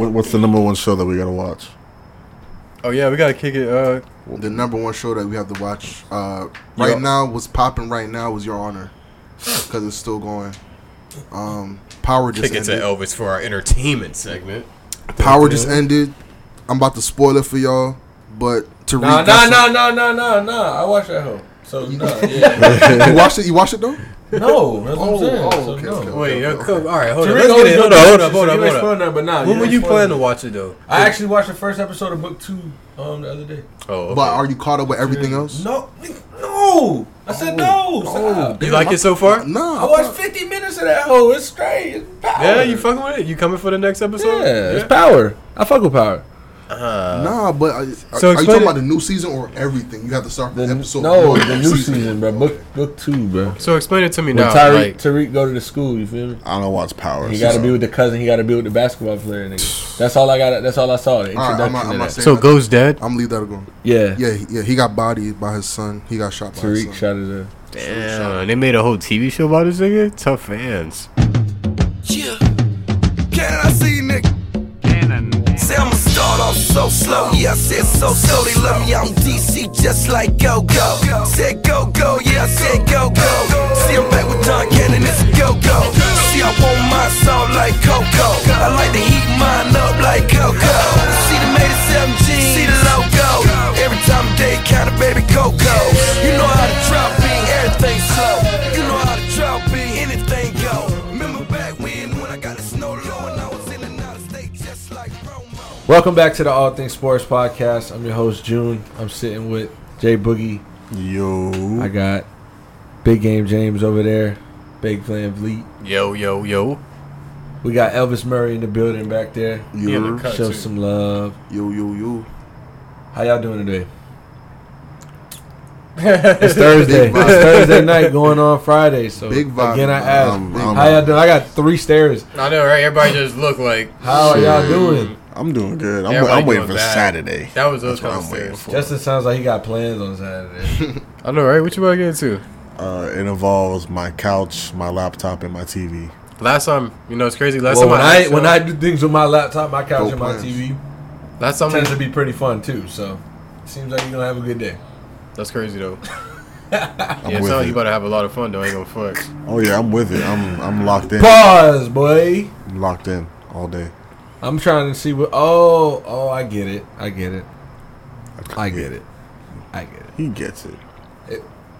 What, what's the number one show that we gotta watch? Oh yeah, we gotta kick it. Uh, The number one show that we have to watch uh, right Yo- now, what's popping right now, is Your Honor, because it's still going. Um, Power just kick it to. Elvis for our entertainment segment. Power just ended. I'm about to spoil it for y'all, but Tariq. Nah, got nah, some- nah, nah, nah, nah, nah. I watched that hoe. So no, yeah. you watched it? You watched it though? No, that's what I'm Oh, saying. oh, so okay, no. okay. Wait, yo, come, all right, hold on. Tariq Let's always get it. go Hold on, hold that up, shit, hold so up, you hold spoiling up. But nah, When were you planning to watch it though? I actually watched the first episode of book two um, the other day. Oh, okay. But are you caught up with everything else? No, no. I said no. Stop. you like it so far? Nah. I watched 50 minutes of that hoe. It's straight. It's power. Yeah, you fucking with it? You coming for the next episode? Yeah, it's power. I fuck with power. Uh-huh. Nah, but are, So are you talking it- about the new season or everything? You have to start from The, episode. no, one the new season, bro. Book book two, bro. So explain it to me When now. Tariq like, Tariq go to the school, you feel me? I don't watch Power. He got to so- be with the cousin. He got to be with the basketball player. Nigga. That's all I got. That's all I saw. The All right, introduction I'm not, I'm not that. so that. Go's dead. I'm gonna leave that alone. Yeah, Yeah, yeah, he got bodied by his son. He got shot by his Tariq son. shot it. up. Uh, Damn, they made a whole TV show about this nigga. Tough fans. Yeah. Can I see nigga? Say I'ma so slow, yeah, I said so slow. They love me in DC just like go go. Said go go, yeah, I said go go. See I'm back with Don Cannon, it's a go go. See I want my song like Coco. I like to heat mine up like Coco. See the made it 17, see the logo. Every time they count a baby Coco. You know how to drop me, everything slow. You know Welcome back to the All Things Sports Podcast. I'm your host June. I'm sitting with Jay Boogie. Yo. I got Big Game James over there. Big Plan Vliet. Yo, yo, yo. We got Elvis Murray in the building back there. He the Yo, cut, Show too. some love. yo, yo, yo. How y'all doing today? It's Thursday. It's. Thursday night going on Friday. So Big vibes, again, I man. asked, Um, how y'all doing? I got three stares. I know, right? Everybody just look like How are y'all doing? I'm doing good. I'm, I'm waiting for bad. Saturday. that was those That's what I'm waiting for. Justin sounds like he got plans on Saturday. I know, right? What you about to get into? Uh, it involves my couch, my laptop, and my TV. Last time, you know, it's crazy. Last well, time when I, I when I do things with my laptop, my couch, Go and my. TV, last time, tends to be pretty fun too. So seems like you're gonna have a good day. that's crazy though. I'm yeah, it with sounds like it. you about to have a lot of fun though. I ain't gonna flex. Oh yeah, I'm with it. I'm I'm locked in. Pause, boy. I'm locked in all day. I'm trying to see what. Oh, oh, I get it. I get it. I get it. I get it. He gets it.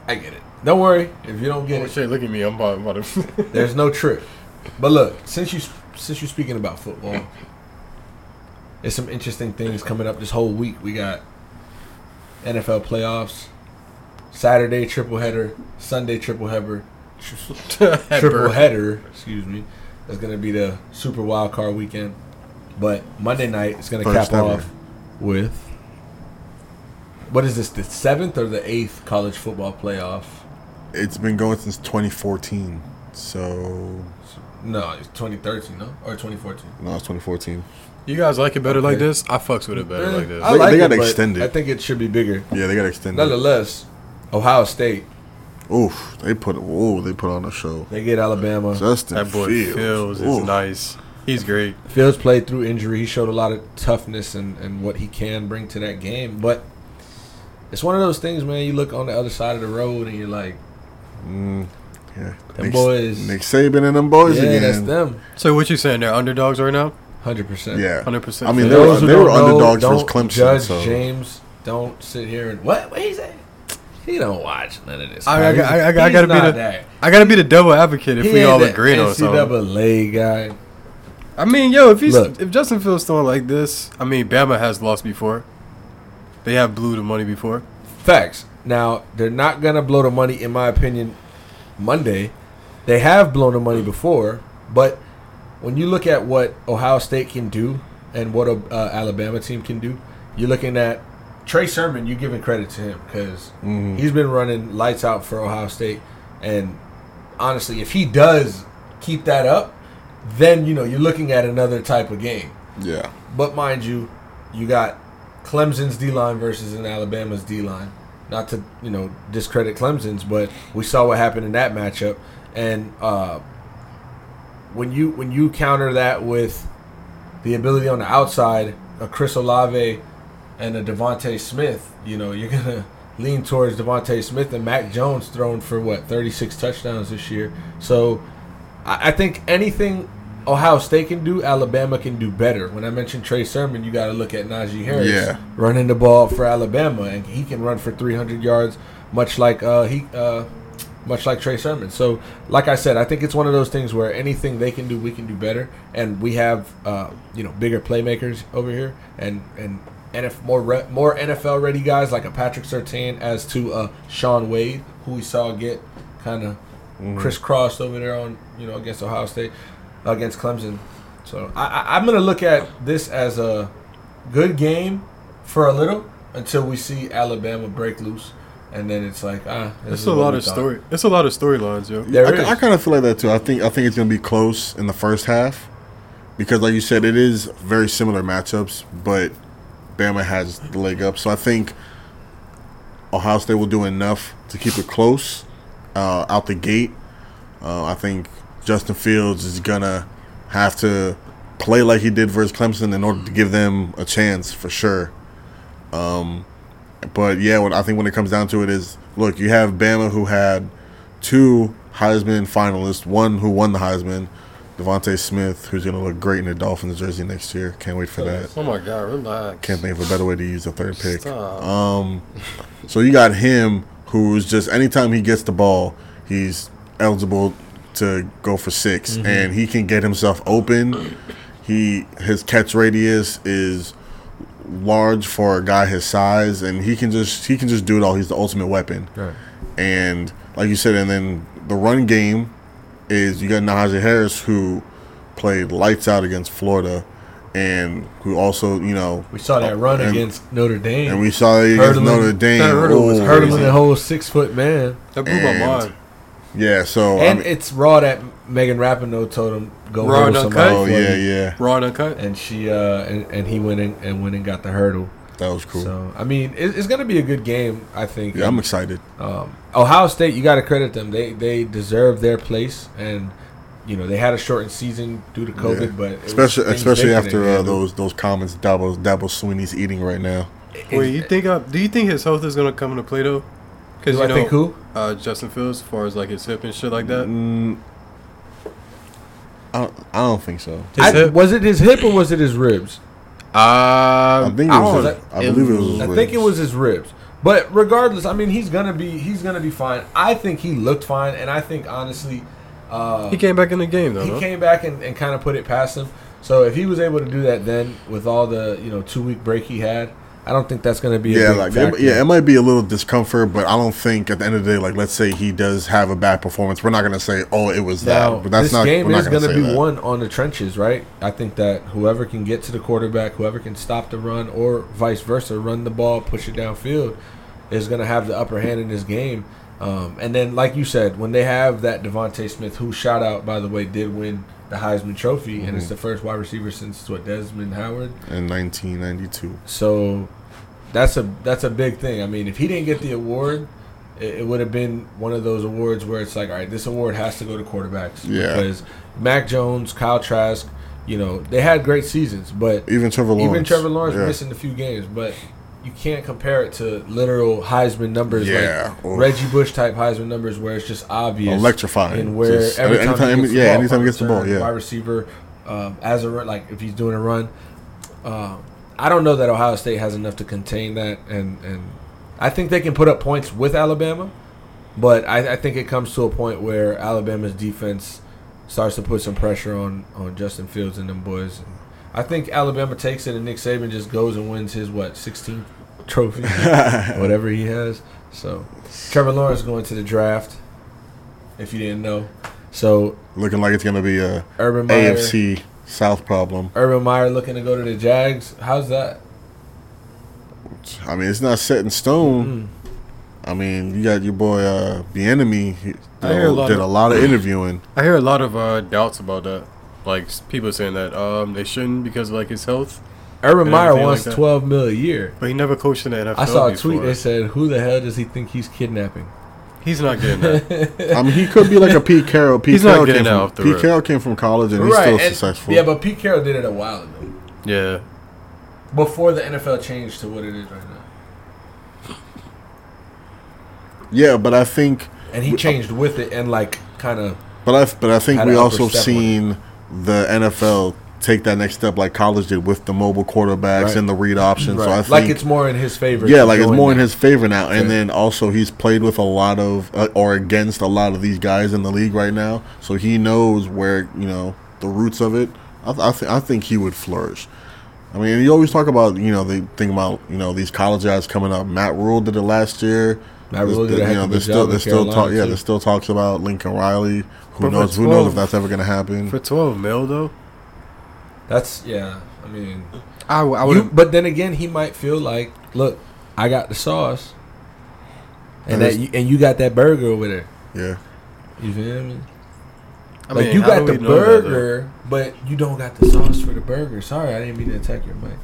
I get it. Don't worry if you don't get Oh it. shit! Look at me. I'm about, about to. There's no trip. But look, since you since you're speaking about football, there's some interesting things coming up this whole week. We got NFL playoffs, Saturday triple header, Sunday triple header, triple header. Excuse me. That's gonna be the Super Wild Card weekend. But Monday night is gonna cap ever. off with what is this? The seventh or the eighth college football playoff? It's been going since 2014. So No, it's 2013, no, or 2014. no, it's 2014. You guys like it better like this? I fucks with it better Eh, like this. I They- like they it, gotta extend it. I think it should be bigger. Yeah, they got to extended. Nonetheless, Ohio State Oof, they put whoa, they put on a show. they get Alabama. Justin that boy Fields, Fields is nice. He's great. Fields played through injury. He showed a lot of toughness and, and what he can bring to that game. But it's one of those things, man. You look on the other side of the road and you're like, Mm, yeah, Them Nick, boys. Nick Saban and them boys yeah, again. that's them. So what you saying? They're underdogs right now. Hundred percent. Yeah, 100%. I mean, For they were, they were know, underdogs versus Clemson. Judge so. James, don't sit here and what? What he say? He don't watch none of this. I- I- I- I- I gotta be the- that. I gotta be the devil advocate if He we ain't all that agree on something. NCAA guy. I mean, yo, if he's Look. if Justin Fields throwing like this, I mean, Bama has lost before. They have blew the money before. Facts. Now they're not gonna blow the money, in my opinion. Monday, they have blown the money before, but when you look at what Ohio State can do and what a uh, Alabama team can do, you're looking at Trey Sermon. You're giving credit to him because Mhm. he's been running lights out for Ohio State, and honestly, if he does keep that up, then you know you're looking at another type of game. Yeah, But mind you, you got Clemson's D line versus an Alabama's D line. Not to you know discredit Clemson's, but we saw what happened in that matchup. And uh, when you when you counter that with the ability on the outside, a Chris Olave and a DeVonta Smith, you know, you're gonna lean towards DeVonta Smith and Mac Jones thrown for what 36 touchdowns this year. So I, think anything Ohio State can do, Alabama can do better. When I mentioned Trey Sermon, you got to look at Najee Harris Yeah. running the ball for Alabama, and he can run for 300 yards, much like uh, he. Uh, much like Trey Sermon. So, like I said, I think it's one of those things where anything they can do, we can do better, and we have, uh, you know, bigger playmakers over here, and and NF more re- more NFL ready guys like a Patrick Surtain as to uh, Shaun Wade, who we saw get kind of crisscrossed over there on you know against Ohio State, against Clemson. So I, I, I'm gonna look at this as a good game for a little until we see Alabama break loose, and then it's like ah, this It's is a lot of thought. story. It's a lot of storylines, yo. There I. I kind of feel like that too. I think I think it's gonna be close in the first half because, like you said, it is very similar matchups, but Bama has the leg up. So I think Ohio State will do enough to keep it close uh, out the gate. Uh, I think Justin Fields is gonna have to play like he did versus Clemson in order to give them a chance for sure. Um, but yeah, what I think when it comes down to it is, look, you have Bama who had two Heisman finalists, one who won the Heisman, DeVonta Smith, who's going to look great in the Dolphins jersey next year. Can't wait for that. Oh my god, relax. Can't think of a better way to use a third pick. Um, so you got him, who's just anytime he gets the ball, he's eligible to go for 6 mm-hmm. and he can get himself open. He his catch radius is large for a guy his size, and he can just he can just do it all. He's the ultimate weapon. Right. And like you said, and then the run game is you got Najee Harris who played lights out against Florida, and who also you know We saw that run and- against Notre Dame. and we saw it against Hurdling- Notre Dame. that hurdle was hurdling hurdling a whole six foot man. That blew my mind. Yeah, so I And mean- it's raw that Megan Rapinoe told him go Raw hurdle and somebody. oh yeah, yeah, Raw and uncut. And she uh and, and he went in and went and got the hurdle. that was cool. So I mean, it, it's gonna be a good game. I think. yeah, I'm excited. um, Ohio State, you got to credit them. They they deserve their place, and you know they had a shortened season due to COVID, Yeah. but it was especially especially after uh, those those comments Dabo Dabo Swinney's eating right now. Wait, you think? Uh, do you think his health is gonna come into play though? Because Do you I know, think who? Uh, Justin Fields, as far as like his hip and shit like that. Mm, I don't, I don't think so. I- was it his hip or was it his ribs? Uh, I think it was. don't- His, I believe it was. His I think it ribs. was his ribs. But regardless, I mean, he's gonna be he's gonna be fine. I think he looked fine, and I think honestly, uh, He came back in the game though. he no? came back and, and kind of put it past him. So if he was able to do that then with all the you know two week break he had, I don't think that's going to be a Yeah, big like it, yeah, it might be a little discomfort, but I don't think at the end of the day, like let's say he does have a bad performance, we're not gonna say, oh, it was Now, that. But that's this not. game is gonna going to say be that. won on the trenches, right? I think that whoever can get to the quarterback, whoever can stop the run, or vice versa, run the ball, push it downfield, is going to have the upper hand in this game. Um, and then, like you said, when they have that DeVonta Smith, who shout out by the way did win the Heisman Trophy, and it's Mm-hmm. the first wide receiver since what Desmond Howard. in 1992. So that's a that's a big thing. I mean, if he didn't get the award, it, it would have been one of those awards where it's like, all right, this award has to go to quarterbacks. Yeah. Because Mac Jones, Kyle Trask, you know, they had great seasons, but Even Trevor Lawrence. even Trevor Lawrence yeah. missing a few games, but. You can't compare it to literal Heisman numbers, Yeah. like Oof. Reggie Bush type Heisman numbers, where it's just obvious, Electrifying. and where Just every time, anytime- he gets yeah, ball, anytime he gets the ball, yeah. wide receiver, um, as a run, like if he's doing a run, um, I don't know that Ohio State has enough to contain that, and and I think they can put up points with Alabama, but I, I think it comes to a point where Alabama's defense starts to put some pressure on on Justin Fields and them boys. I think Alabama takes it, and Nick Saban just goes and wins his what 16th trophy, whatever he has. So Trevor Lawrence going to the draft. If you didn't know, so Looking like it's gonna be a Urban Meyer, AFC South problem. Urban Meyer looking to go to the Jags. How's that? I mean, it's not set in stone. Mm. I mean, you got your boy uh, Bieniemy. He I hear a lot did of- a lot of interviewing. I hear a lot of uh, doubts about that. Like people saying that um they shouldn't because of like his health, Urban Meyer wants like twelve mil a year. but he never coached in the NFL. I saw a before. tweet that said, "Who the hell does he think he's kidnapping?" He's not getting that. I mean, he could be like a Pete Carroll. Pete He's not Carroll getting came that from, off the Pete rip. Carroll came from college and he's still and- successful. Yeah, but Pete Carroll did it a while ago. yeah. Before the NFL changed to what it is right now. yeah, but I think, And he changed with it and like kind of but I, but I think we also upper step seen the NFL take that next step like college did with the mobile quarterbacks Right. and the read option. So I think, like it's more in his favor. yeah, like it's more in his favor now. Okay. And then also he's played with a lot of uh, or against a lot of these guys in the league right now, so he knows where you know the roots of it. I, th- I, th- I think he would flourish. I mean, you always talk about you know they think about you know these college guys coming up. Matt Rhule did it last year. Matt Rhule did a you know, there's still there's still talk. Yeah, there's still talks about Lincoln Riley. Who But for knows? Who knows if that's ever going to happen? For 12 mil, though, That's yeah. I mean, I, you, would but then again, he might feel like, look, I got the sauce, and And that you, and you got that burger over there. yeah, You feel me? I like mean, you got the we that, burger, but you don't got the sauce for the burger. Sorry, I didn't mean to attack your mic.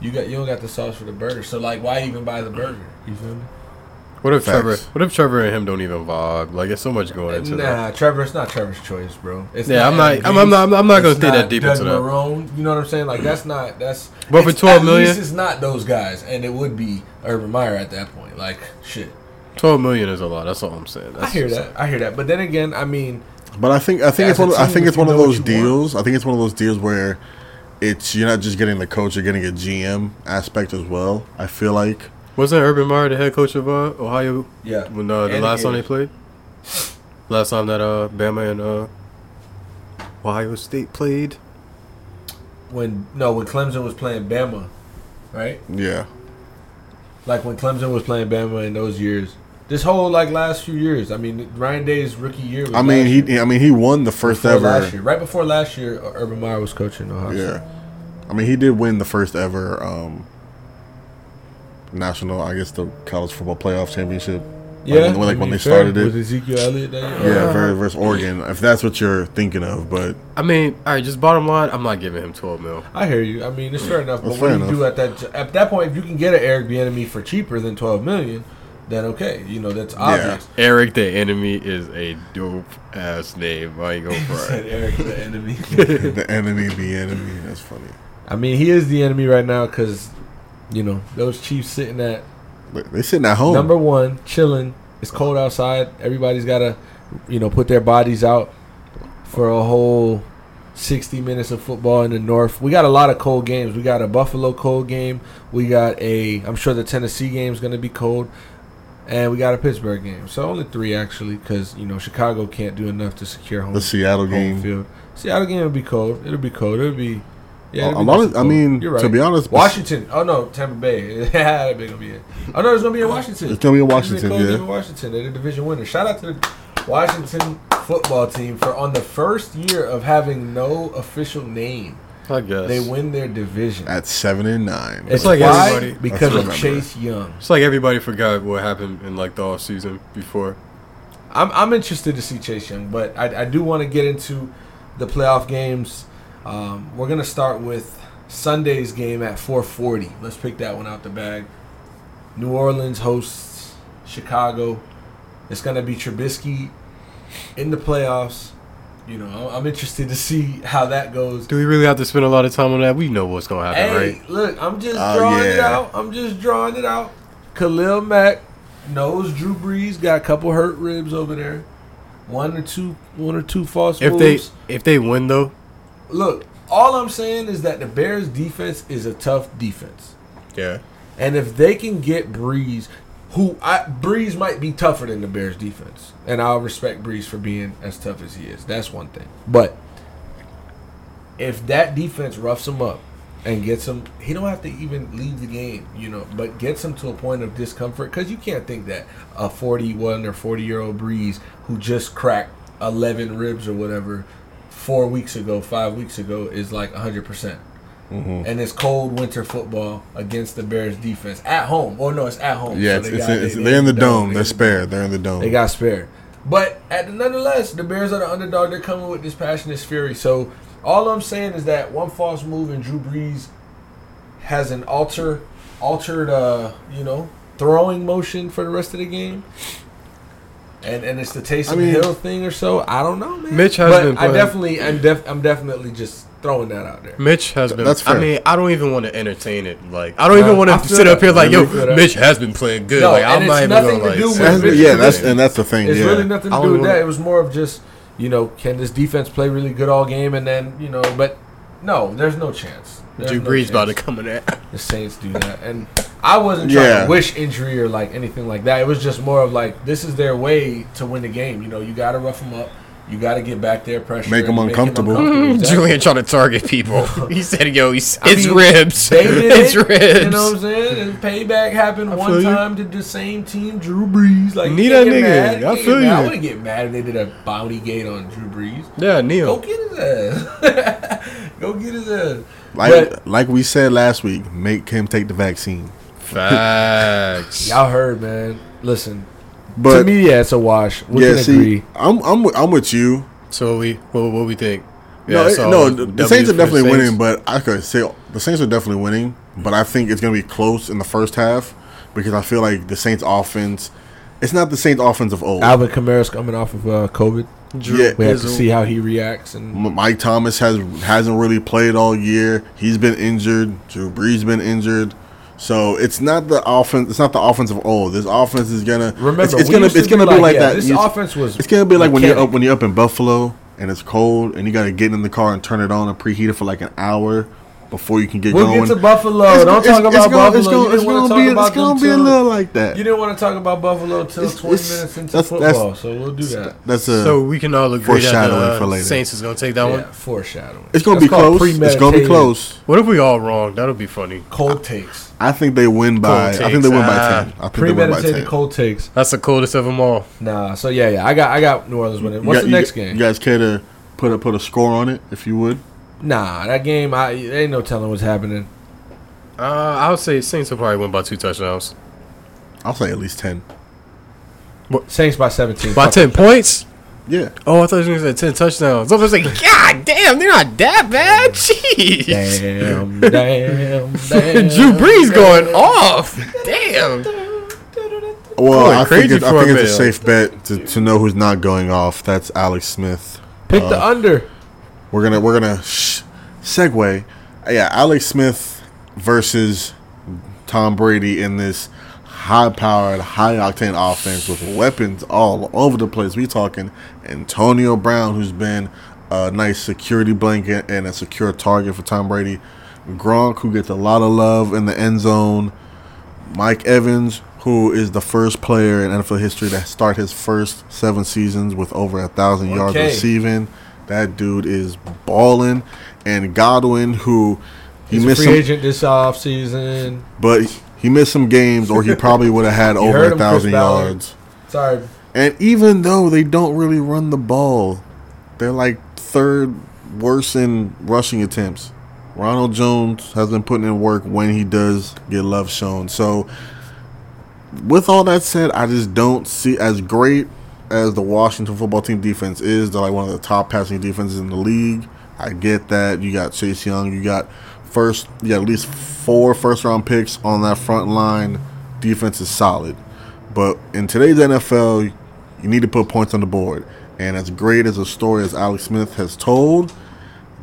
You got you don't got the sauce for the burger. So like, why even buy the burger? You feel me? What if Facts. Trevor? What if Trevor and him don't even vibe? Like, it's so much going into that. Nah, Trevor. It's not Trevor's choice, bro. It's Yeah, I'm not- I'm- I'm not- Gase. I'm not gonna It's think that deep Doug into that. Marrone. You know what I'm saying? Like that's not that's. But for it's- 12 at million? least it's not those guys, and it would be Urban Meyer at that point. Like shit. 12 million is a lot. That's all I'm saying. I hear just- that. I hear that. But then again, I mean, but I think I think it's one. Of, I think it's one of those you want. deals. I think it's one of those deals where it's you're not just getting the coach, you're getting a GM aspect as well. I feel like Wasn't Urban Meyer the head coach of uh, Ohio yeah. when uh, the And last time they played? Last time that uh, Bama and uh, Ohio State played. When no, when Clemson was playing Bama, right? yeah, Like when Clemson was playing Bama in those years. This whole like last few years. I mean, Ryan Day's rookie year. Was I mean last year. he I mean he won the first Before ever. last year, right before last year, Urban Meyer was coaching Ohio. State. Yeah, I mean he did win the first ever um, national. I guess the college football playoff championship. Yeah, when- like, when they started it. with Ezekiel Elliott. That year. Yeah, uh-huh. very versus Oregon. If that's what you're thinking of, but I mean, all right. Just bottom line, I'm not giving him 12 mil. I hear you. I mean, it's fair enough. But That's what do you do at that at that point? If you can get an Eric Bieniemy for cheaper than twelve million, then okay. You know that's obvious. Eric the enemy is a dope ass name. I ain't go for it. Eric the enemy. the enemy be enemy. That's funny. I mean, he is the enemy right now because you know those Chiefs sitting at They- sitting at home. number one, chilling. It's cold outside. Everybody's got to, you know, put their bodies out for a whole 60 minutes of football in the North. We got a lot of cold games. We got a Buffalo cold game. We got a, I'm sure the Tennessee game is going to be cold. And we got a Pittsburgh game. So only three, actually, because, you know, Chicago can't do enough to secure home, the Seattle home game. field. Seattle game will be cold. It'll be cold. It'll be. Yeah, A- a lot of- and I mean, You're right. to be honest, Washington. Oh no, Tampa Bay. yeah, they're gonna be in. Oh no, it's gonna be in Washington. It's gonna be in Washington, be yeah. in Washington. They're the division winner. Shout out to the Washington football team for on the first year of having no official name, I guess. they win their division. at seven and nine. It's like why? everybody- because of Chase Young. It's like everybody forgot what happened in like the off season before. I'm I'm interested to see Chase Young, but I, I do want to get into the playoff games. Um, we're gonna start with Sunday's game at 4:40. Let's pick that one out the bag. New Orleans hosts Chicago. It's gonna be Trubisky in the playoffs. You know, I'm- I'm interested to see how that goes. Do we really have to spend a lot of time on that? We know what's gonna happen, Hey, right? look, I'm just Oh, drawing it out. I'm just drawing it out. Khalil Mack knows Drew Brees got a couple hurt ribs over there. One or two, one or two false If moves. they if they win though, look, all I'm saying is that the Bears' defense is a tough defense, yeah. and if they can get Brees, who I Brees might be tougher than the Bears' defense, and I'll respect Brees for being as tough as he is. That's one thing, but if that defense roughs him up and gets him, he don't have to even leave the game, you know, but gets him to a point of discomfort because you can't think that a 41 or 40 year old Brees who just cracked 11 ribs or whatever four weeks ago, five weeks ago is like 100 percent. Mm-hmm. And it's cold winter football against the Bears defense at home. Oh no, it's at home. yeah, So it's, they it's, got- it's, they- they're in the dome. They- They're spared. They're in the dome. they got spared. But at nonetheless, the Bears are the underdog. They're coming with this passion, this fury. So all I'm saying is that one false move and Drew Brees has an alter, altered, uh, you know, throwing motion for the rest of the game. And and it's the Taysom I mean- Hill thing or so. I don't know, man. Mitch has but been I definitely, I'm def, I'm definitely just throwing that out there. Mitch has been. that's fair. I mean, I don't even want to entertain it. Like, I don't No, even want to feel sit up here like, yo, really feel that. Mitch has been playing good. No, like, and I'm it's not even gonna like. do with Mitch yeah, that's and that's the thing. It's yeah. really nothing to I do with don't that. It was more of just, you know, can this defense play really good all game and then, you know, but no, there's no chance. There's Drew no Brees about to come in there. The Saints do that, and I wasn't trying Yeah. to wish injury or like anything like that. It was just more of like this is their way to win the game. You know, you got to rough them up. You got to get back there, pressure, Make them uncomfortable. Exactly. Julian trying to target people. he said, "Yo, he's, I it's mean, ribs. It's it. ribs." You know what I'm saying? And payback happened I one feel you. time to the same team, Drew Brees. Like, you Need that nigga. mad. I feel get mad. I you. wouldn't get mad if they did a bounty gate on Drew Brees. yeah, Neil. Go get his ass. Go get his ass. Like But- like we said last week, make him take the vaccine. Facts. Y'all heard, man. Listen, But to me, yeah, it's a wash. We yeah, can see, agree. I'm I'm with, I'm with you. So we, what, what we think? no, so no, the, the W Saints are definitely Saints. winning, but I could say the Saints are definitely winning, but I think it's gonna be close in the first half because I feel like the Saints offense, it's not the Saints offense of old. Alvin Kamara's coming off of uh, COVID. Drew Yeah. We have to see how he reacts. And Mike Thomas has hasn't really played all year. He's been injured. Drew Brees been injured. So it's not the offense. It's not the offense of oh, old. This offense is gonna remember, It's, it's gonna it's gonna be like, yeah, that. This You- offense was. It's gonna be like when you're up when you're up in Buffalo and it's cold and you gotta get in the car and turn it on and preheat it for like an hour before you can get We'll going. get to Buffalo. It's- Don't it's- talk it's about gonna- Buffalo. It's gonna, you it's didn't want gonna to be, talk about it's gonna be a little like that. You didn't want to talk about Buffalo until It's- 20 it's- minutes into that's- that's- football, so we'll do that. That's a. So we can all agree that Foreshadowing for the later. Saints is gonna take that Yeah, one. foreshadowing. it's gonna That's be close. It's gonna be close. What if we all wrong? That'll be funny. Cold takes. I think they win by. I think they win by takes, ten. I think they win by Premeditated ten. cold takes. That's the coldest of them all. Nah, so yeah, yeah. I got I got New Orleans winning. What's You the next you, game? You guys care to put a put a score on it if you would? Nah, that game, I ain't no telling what's happening. Uh, I would say Saints will probably win by two touchdowns. I'll say at least ten. Saints by 17. By ten points? Yeah. Oh, I thought you were gonna say ten touchdowns. I was like, God damn, they're not that bad. Jeez. Damn, damn, damn. Drew Brees going off. Damn. Well, Going I think crazy it's, I a think it's a safe bet to, to know who's not going off. That's Alex Smith. Pick the Uh, under. We're gonna we're gonna sh- segue. Yeah, Alex Smith versus Tom Brady in this high-powered, high-octane offense with weapons all over the place. We talking Antonio Brown, who's been a nice security blanket and a secure target for Tom Brady. Gronk, who gets a lot of love in the end zone. Mike Evans, who is the first player in NFL history to start his first seven seasons with over a thousand yards receiving. That dude is balling. And Godwin, who he He's a missed free some, agent this offseason. but he missed some games, or he probably would have had You over heard a him, Chris thousand Ballard. yards. Sorry. And even though they don't really run the ball, they're like third worst in rushing attempts. Ronald Jones has been putting in work when he does get love shown. So, with all that said, I just don't see as great as the Washington football team defense is. They're like one of the top passing defenses in the league. I get that. You got Chase Young. You got first. You got at least four first round picks on that front line. Defense is solid. But in today's NFL, you need to put points on the board. And as great as a story as Alex Smith has told,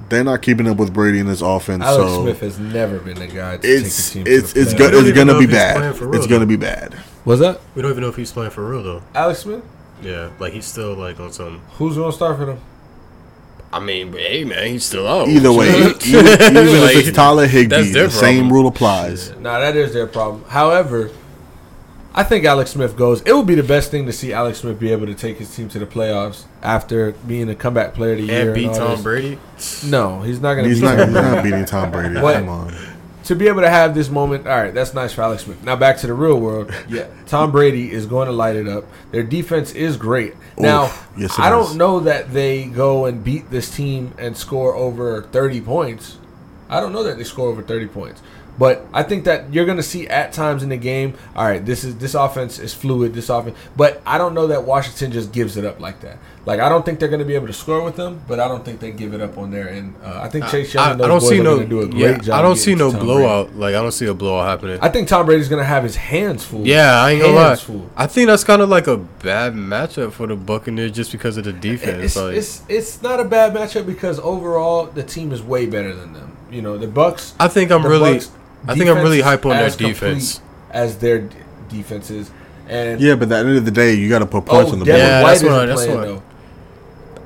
they're not keeping up with Brady in this offense. Alex so Smith has never been the guy to it's take the team it's to the it's, go, it's gonna be if he's playing bad. real, It's gonna be bad. Was that We don't even know if he's playing for real though. Alex Smith? Yeah, like he's still like on some. Who's going to start for them? I mean, hey man, he's still out. Either way, even, even Like, if it's Tyler Higbee, that's their the same rule applies. Nah, that is their problem. However, I think Alex Smith goes. It would be the best thing to see Alex Smith be able to take his team to the playoffs after being a comeback player of the year. and beat all Tom this. Brady. No, he's not going to He's beat not, Tom he's Brady. not beating Tom Brady. What? Come on. To be able to have this moment, all right, that's nice for Alex Smith. Now back to the real world. Yeah, Tom Brady is going to light it up. Their defense is great. Now, yes, I don't is. know that they go and beat this team and score over 30 points. I don't know that they score over 30 points. But I think that you're going to see at times in the game, all right, this is this offense is fluid, this offense, but I don't know that Washington just gives it up like that. Like I don't think they're going to be able to score with them, but I don't think they give it up on there. And uh, I think Chase Young I, and I don't see no. do a great Yeah, job. I don't see no Tom blowout. Like I don't see a blowout happening. I think Tom Brady's going to have his hands full. yeah, I ain't gonna lie. Hands full. I think that's kind of like a bad matchup for the Buccaneers just because of the defense. It's, like, it's it's not a bad matchup because overall the team is way better than them. You know the Bucks. I think I'm really. Bucks I think I'm really defense hype on their as defense. as their d- defenses. And Yeah, but at the end of the day, you got to put points oh, on the Devin board. Yeah, White that's isn't what I- that's playing what- though.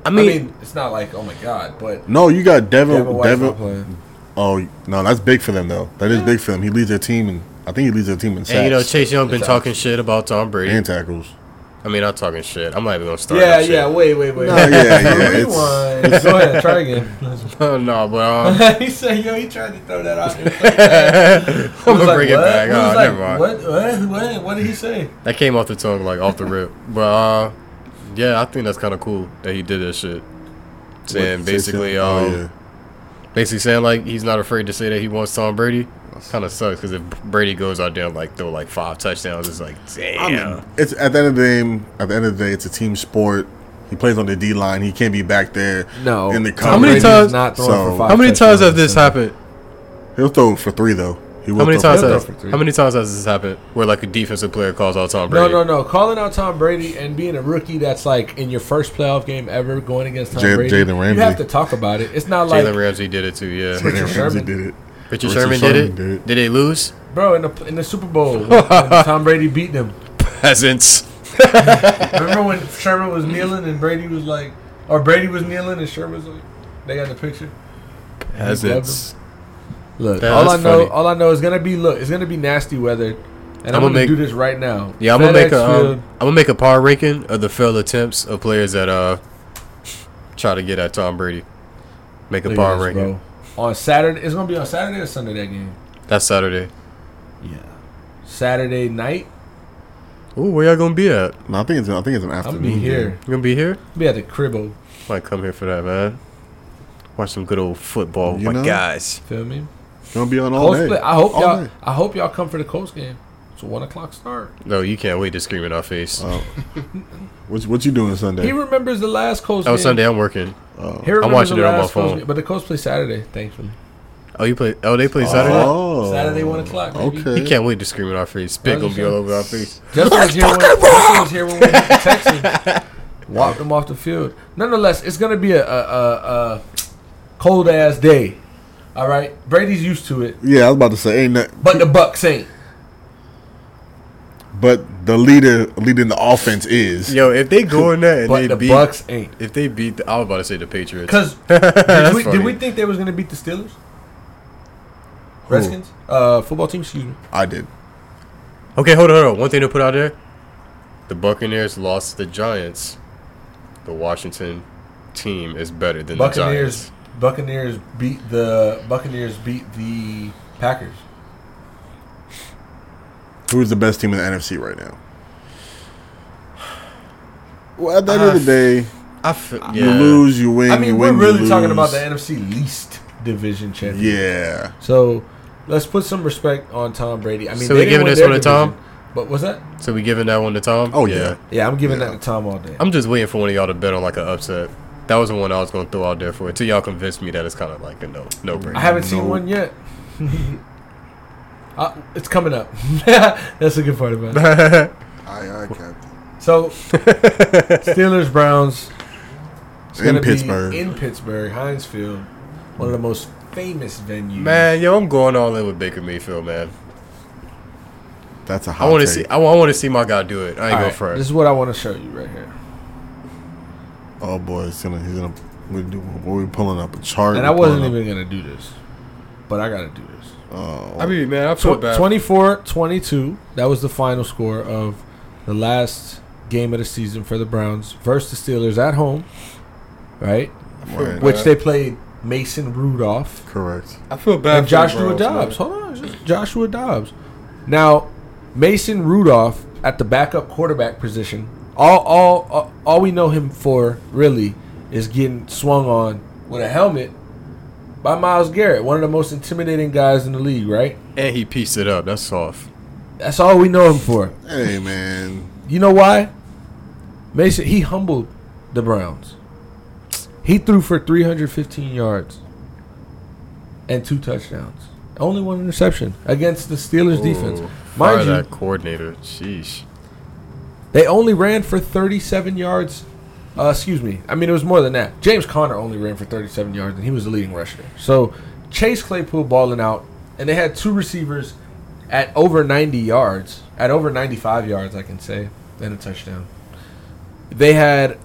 I I mean, mean, it's not like oh my god, but No, you got Devin. Devin White's Devin. playing. oh no, that's big for them though. That is big for them. He leads their team, and I think he leads their team in sacks and you know Chase Young been It's talking shit about Tom Brady. and tackles. I mean, I'm talking shit. I'm not even gonna start. Yeah, yeah. shit. Wait, wait, wait. No, yeah, yeah, it's- Rewind. Go ahead, try again. Oh no, but um, he said, "Yo, he tried to throw that out." there. I'm gonna bring it back. Oh, like, never mind. What? What? What? What did he say? That came off the tongue, like off the rip. But uh, yeah, I think that's kind of cool that he did that shit. Saying What, basically, oh, um, yeah. basically saying like he's not afraid to say that he wants Tom Brady. Kind of sucks because if Brady goes out there and like throw like five touchdowns, it's like I damn. mean, it's at the end of the game. At the end of the day, it's a team sport. He plays on the D line. He can't be back there. No. in the Tom coverage. many times- Not so- for five How many times has this happened? He'll throw for three though. He will How many throw times for has three. how many times has this happened where like a defensive player calls out Tom No, Brady? no, no. No. Calling out Tom Brady and being a rookie that's like in your first playoff game ever going against Tom Jay- Brady. Jalen Ramsey. You have to talk about it. It's not like, Jalen Ramsey did it too. Yeah, Jalen Richard Ramsey did it. Richard, Richard Sherman, Sherman did it. did it. Did they lose? bro, in the in the Super Bowl, when Tom Brady beat them. Peasants. Remember when Sherman was kneeling and Brady was like, or Brady was kneeling and Sherman was like, they got the picture. Peasants. Look, Yeah, all I know, funny. all I know is gonna be look, it's gonna be nasty weather, and I'm, I'ma gonna make- do this right now. Yeah, I'm gonna make FedEx a um, Field- I'm gonna make a power ranking of the failed attempts of players that uh try to get at Tom Brady. Make a Look power this, ranking. bro. On Saturday, it's gonna be on Saturday or Sunday that game. That's Saturday. Yeah, Saturday night. Ooh, where y'all gonna be at? No, I think it's. I think it's an afternoon. I'm gonna be here. game. You gonna be here? Be at the cribbo. Oh. Might come here for that, man. Watch some good old football with You my know? guys. Feel me? Gonna be on all Colts day. play, I hope All y'all. day. I hope y'all come for the Colts game. It's a one o'clock start. No, you can't wait to scream in our face. Oh. What what you doing Sunday? He remembers the last Colts oh, game. Sunday I'm working. Oh. He remembers watching the it on my phone. game, but the Colts play Saturday. Thankfully, Oh, you play? Oh, they play oh. Saturday. Oh. Saturday one o'clock. Baby. Okay. He can't wait to scream in our face. Spit gonna be all over our face. Justin was here when, Justin was here when we beat the Texans. Walked them off the field. Nonetheless, it's gonna be a, a, a, a cold ass day. All right, Brady's used to it, Yeah, I was about to say ain't that, but the Bucks ain't. But the leader leading the offense is. Yo, if they go in there and But they the beat, Bucks ain't. if they beat, the, I was about to say the Patriots. Because did, we, did we think they was gonna beat the Steelers? Redskins, uh, football team. Excuse me. I did. Okay, hold on, hold on. One thing to put out there: the Buccaneers lost to the Giants. The Washington team is better than the Giants. Buccaneers beat the Buccaneers beat the Packers. Who's the best team in the NFC right now? Well, at the end of the day, I feel, you yeah. lose, you win. I mean, you we're win, really you talking about the NFC least division champion. Yeah, So let's put some respect on Tom Brady. I mean, So they we didn't giving this one to Tom? division, But was that? So we giving that one to Tom? Oh, yeah. Yeah, I'm giving Yeah. that to Tom all day. I'm just waiting for one of y'all to bet on like an upset. That was the one I was going to throw out there for until y'all convinced me that it's kind of like a no, no brainer. I haven't seen No. one yet. uh, it's coming up. That's the good part about it. Aye, aye, Captain. So, Steelers Browns. It's In Pittsburgh. in Pittsburgh, Heinz Field, one of the most famous venues. Man, yo, I'm going all in with Baker Mayfield, man. that's a hot I want to see. I want to see my guy do it. I ain't All going right, for it. This is what I want to show you right here. Oh boy, he's gonna he's gonna we do we're pulling up a chart. And I we're wasn't pulling even gonna do this, but I gotta do this. Up- Oh, I mean, man, I feel Tw- bad. 24-22. That was the final score of the last game of the season for the Browns versus the Steelers at home, right? right. Which they played Mason Rudolph correct. I feel bad. and for the Joshua Browns, man. Dobbs. Hold on, Joshua Dobbs. Now, Mason Rudolph at the backup quarterback position. All, all, all, all we know him for really is getting swung on with a helmet by Myles Garrett, one of the most intimidating guys in the league, right? And he pieced it up. That's soft. That's all we know him for. Hey man, You know why? Mason, he humbled the Browns. He threw for 315 yards and two touchdowns. Only one interception against the Steelers defense. Ooh, fire Mind you, that coordinator. Sheesh. they only ran for 37 yards. Uh, excuse me. I mean, it was more than that. James Conner only ran for 37 yards, and he was the leading rusher. So Chase Claypool balling out, and they had two receivers at over 90 yards, at over 95 yards, I can say, and a touchdown. They had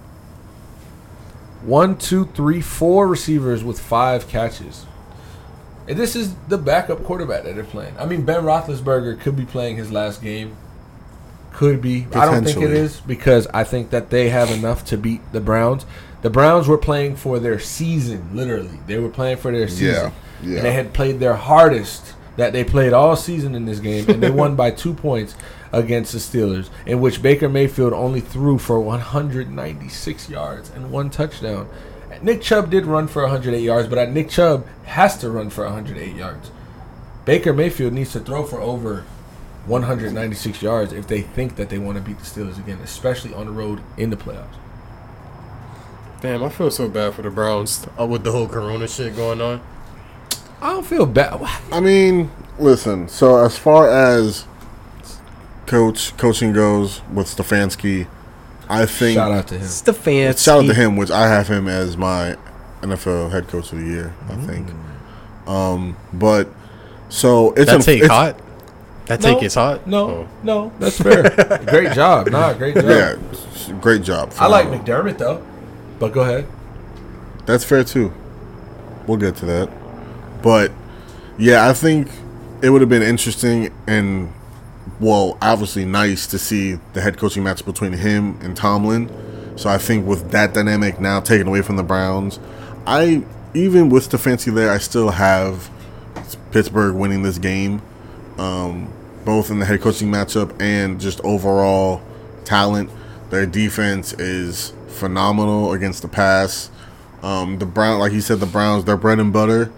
one, two, three, four receivers with five catches. And this is the backup quarterback that they're playing. I mean, Ben Roethlisberger could be playing his last game. Could be. I don't think it is because I think that they have enough to beat the Browns. The Browns were playing for their season, literally. They were playing for their season. yeah. And they had played their hardest that they played all season in this game, and they won by two points against the Steelers, in which Baker Mayfield only threw for 196 yards and one touchdown. Nick Chubb did run for 108 yards, but Nick Chubb has to run for 108 yards. Baker Mayfield needs to throw for over 196 yards if they think that they want to beat the Steelers again, especially on the road in the playoffs. Damn, I feel so bad for the Browns uh, with the whole Corona shit going on. I don't feel bad. I mean, listen. So as far as coach coaching goes with Stefanski, I think Shout out to him. It's the fans. shout out to him, which I have him as my NFL head coach of the year. I think. Um, but so it's That an- take it's- hot. That take is hot. No, Oh. no, that's fair. great job. Nah, great job. Yeah, great job. I like Phenomenal. McDermott though. But go ahead. That's fair too. We'll get to that. But yeah, I think it would have been interesting and well, obviously nice to see the head coaching match between him and Tomlin. So I think with that dynamic now taken away from the Browns, I even with Stefanski there, I still have Pittsburgh winning this game, um, both in the head coaching matchup and just overall talent. Their defense is phenomenal against the pass. Um, the Brown, like you said, the Browns, their bread and butter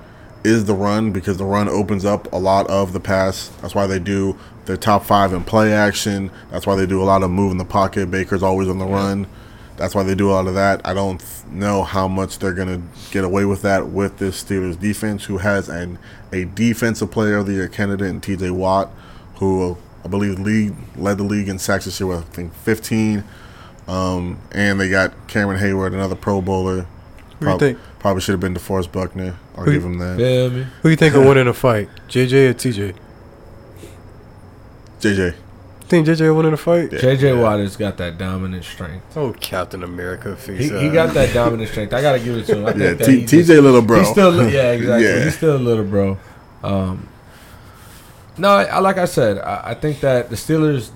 is the run because the run opens up a lot of the pass. That's why they do their top five in play action. That's why they do a lot of move in the pocket. Baker's always on the run. That's why they do a lot of that. I don't know how much they're gonna get away with that with this Steelers defense, who has an a defensive player of the year candidate in T.J. Watt, who I believe lead led the league in sacks this year with I think 15. Um, and they got Cameron Heyward, another Pro Bowler. Who you think? Probably should have been DeForest Buckner. I'll Who give him that. Feel me? Who you think will win in a fight, JJ or TJ? JJ. Think JJ will win in a fight? Yeah. JJ Watt's got that dominant strength. Oh, Captain America face. He, he got that dominant strength. I gotta give it to him. I Yeah, think T- he just- TJ little bro. He's still yeah, exactly. Yeah. He's still a little bro. Um, no, I, like I said, I, I think that the Steelers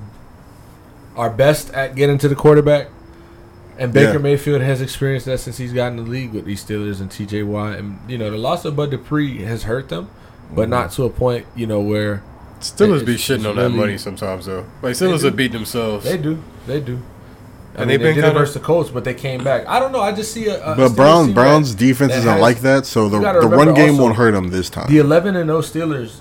are best at getting to the quarterback, and Baker Yeah. Mayfield has experienced that since he's gotten in the league with these Steelers and T.J. Watt. And you know, the loss of Bud Dupree has hurt them, Mm-hmm. but not to a point you know where Steelers be shitting on that money sometimes though. Like Steelers have beat themselves. they do, they do. I And mean, they've they been it versus the Colts, but they came back. I don't know. I just see a, a But Steelers Brown Brown's defense isn't has- like that, so the the run game also, won't hurt them this time. The 11 and 0 Steelers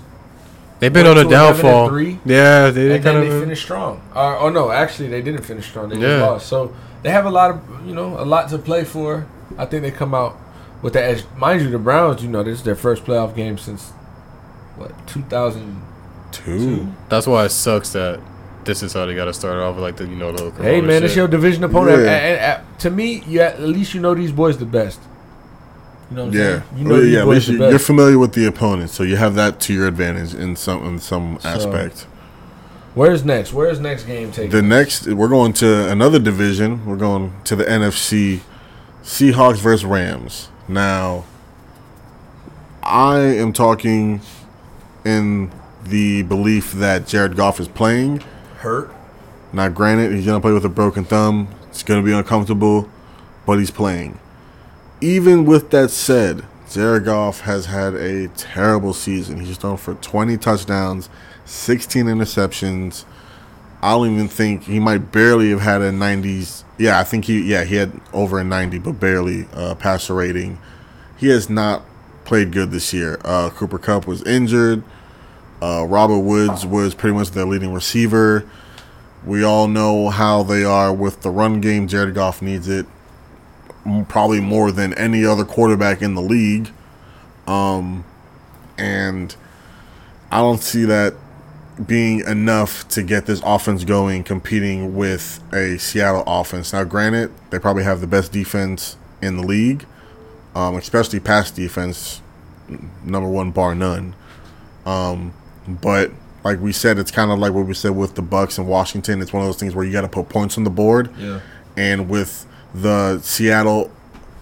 They've been on a Went to 11 and downfall. three, Yeah, they, they and then kind they of. finished strong. Uh, oh no, actually they didn't finish strong. They Yeah. lost. So they have a lot of you know a lot to play for. I think they come out with the edge. Mind you, the Browns, you know, this is their first playoff game since what 2000. Two. That's why it sucks that this is how they got to start off with like the you know the. Hey corona man, it's your division opponent. Yeah. And- and- and to me, you at least you know these boys the best. You know what I'm Yeah? You know Well, yeah. At boys least the you- you're familiar with the opponent, so you have that to your advantage in some in some So- aspect. Where's next? Where's next game taking? The next, we're going to another division. We're going to the NFC, Seahawks versus Rams. Now, I am talking in the belief that Jared Goff is playing. hurt. Now, granted, he's going to play with a broken thumb. It's going to be uncomfortable, but he's playing. Even with that said, Jared Goff has had a terrible season. He's thrown for 20 touchdowns, 16 interceptions. I don't even think he might barely have had a 90s. Yeah, I think he, yeah, he had over a 90, but barely uh, passer rating. He has not played good this year. Uh, Cooper Kupp was injured. Uh, Robert Woods was pretty much their leading receiver. We all know how they are with the run game. Jared Goff needs it probably more than any other quarterback in the league. Um, and I don't see that being enough to get this offense going, competing with a Seattle offense. Now, granted, they probably have the best defense in the league, um, especially pass defense, number one bar none. Um, but like we said, it's kind of like what we said with the Bucks and Washington. It's one of those things where you got to put points on the board. Yeah. And with the Seattle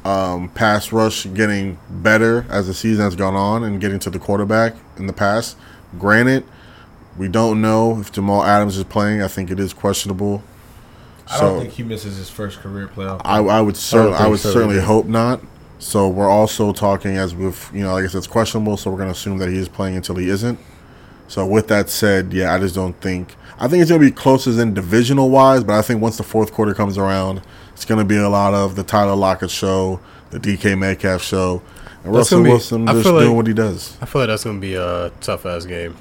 um, pass rush getting better as the season has gone on and getting to the quarterback in the past, granted, we don't know if Jamal Adams is playing. I think it is questionable. I So- don't think he misses his first career playoff. I, I would certainly, I, think would so certainly either. hope not. So we're also talking as with you know, like I said, it's questionable. So we're going to assume that he is playing until he isn't. So with that said, yeah, I just don't think. I think it's going to be closer than divisional wise, but I think once the fourth quarter comes around, it's going to be a lot of the Tyler Lockett show, the DK Metcalf show, and That's Russell be- Wilson I just feel doing like- what he does. I feel like that's gonna be a tough ass game.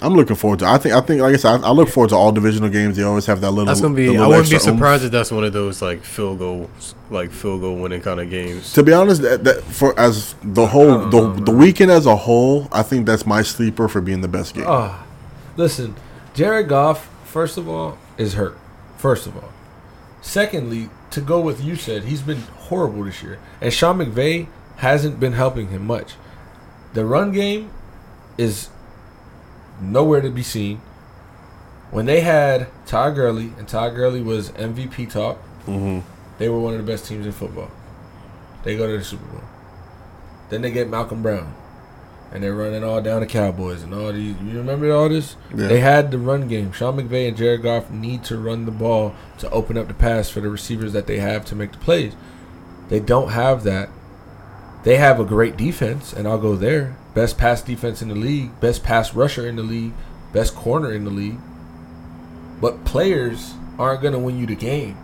I'm looking forward to. I think. I think. Like I said, I, I look forward to all divisional games. They always have that little. That's gonna be. I wouldn't be extra oomph. surprised if that's one of those like field goals, like field goal winning kind of games. To be honest, that, that for as the whole the, the weekend as a whole, I think that's my sleeper for being the best game. Ah, listen, Jared Goff, first of all, is hurt. First of all. Secondly, to go with you said, he's been horrible this year. And Sean McVay hasn't been helping him much. The run game is nowhere to be seen. When they had Todd Gurley, and Todd Gurley was MVP talk, hmm they were one of the best teams in football. They go to the Super Bowl. Then they get Malcolm Brown. And they're running all down the Cowboys and all these. You remember all this? Yeah. They had the run game. Sean McVay and Jared Goff need to run the ball to open up the pass for the receivers that they have to make the plays. They don't have that. They have a great defense, and I'll go there. Best pass defense in the league, best pass rusher in the league, best corner in the league. But players aren't going to win you the game.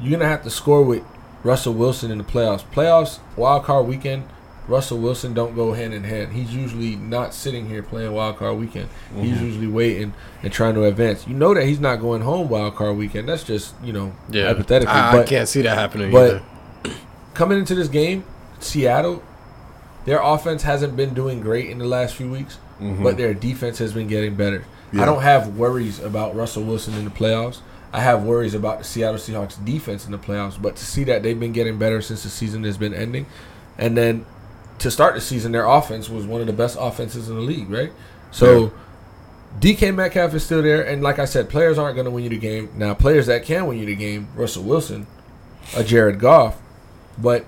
You're going to have to score with Russell Wilson in the playoffs. Playoffs, wild card weekend, Russell Wilson don't go hand in hand. He's usually not sitting here playing wild card weekend. He's mm-hmm. usually waiting and trying to advance. You know that he's not going home wild card weekend. That's just, you know, Yeah, hypothetically. I, I can't see that happening. but either. coming into this game, Seattle, their offense hasn't been doing great in the last few weeks, mm-hmm. but their defense has been getting better. Yeah. I don't have worries about Russell Wilson in the playoffs. I have worries about the Seattle Seahawks defense in the playoffs, but to see that they've been getting better since the season has been ending, and then to start the season, their offense was one of the best offenses in the league, right? So. DK Metcalf is still there, and like I said, players aren't going to win you the game. Now, players that can win you the game, Russell Wilson, a Jared Goff, but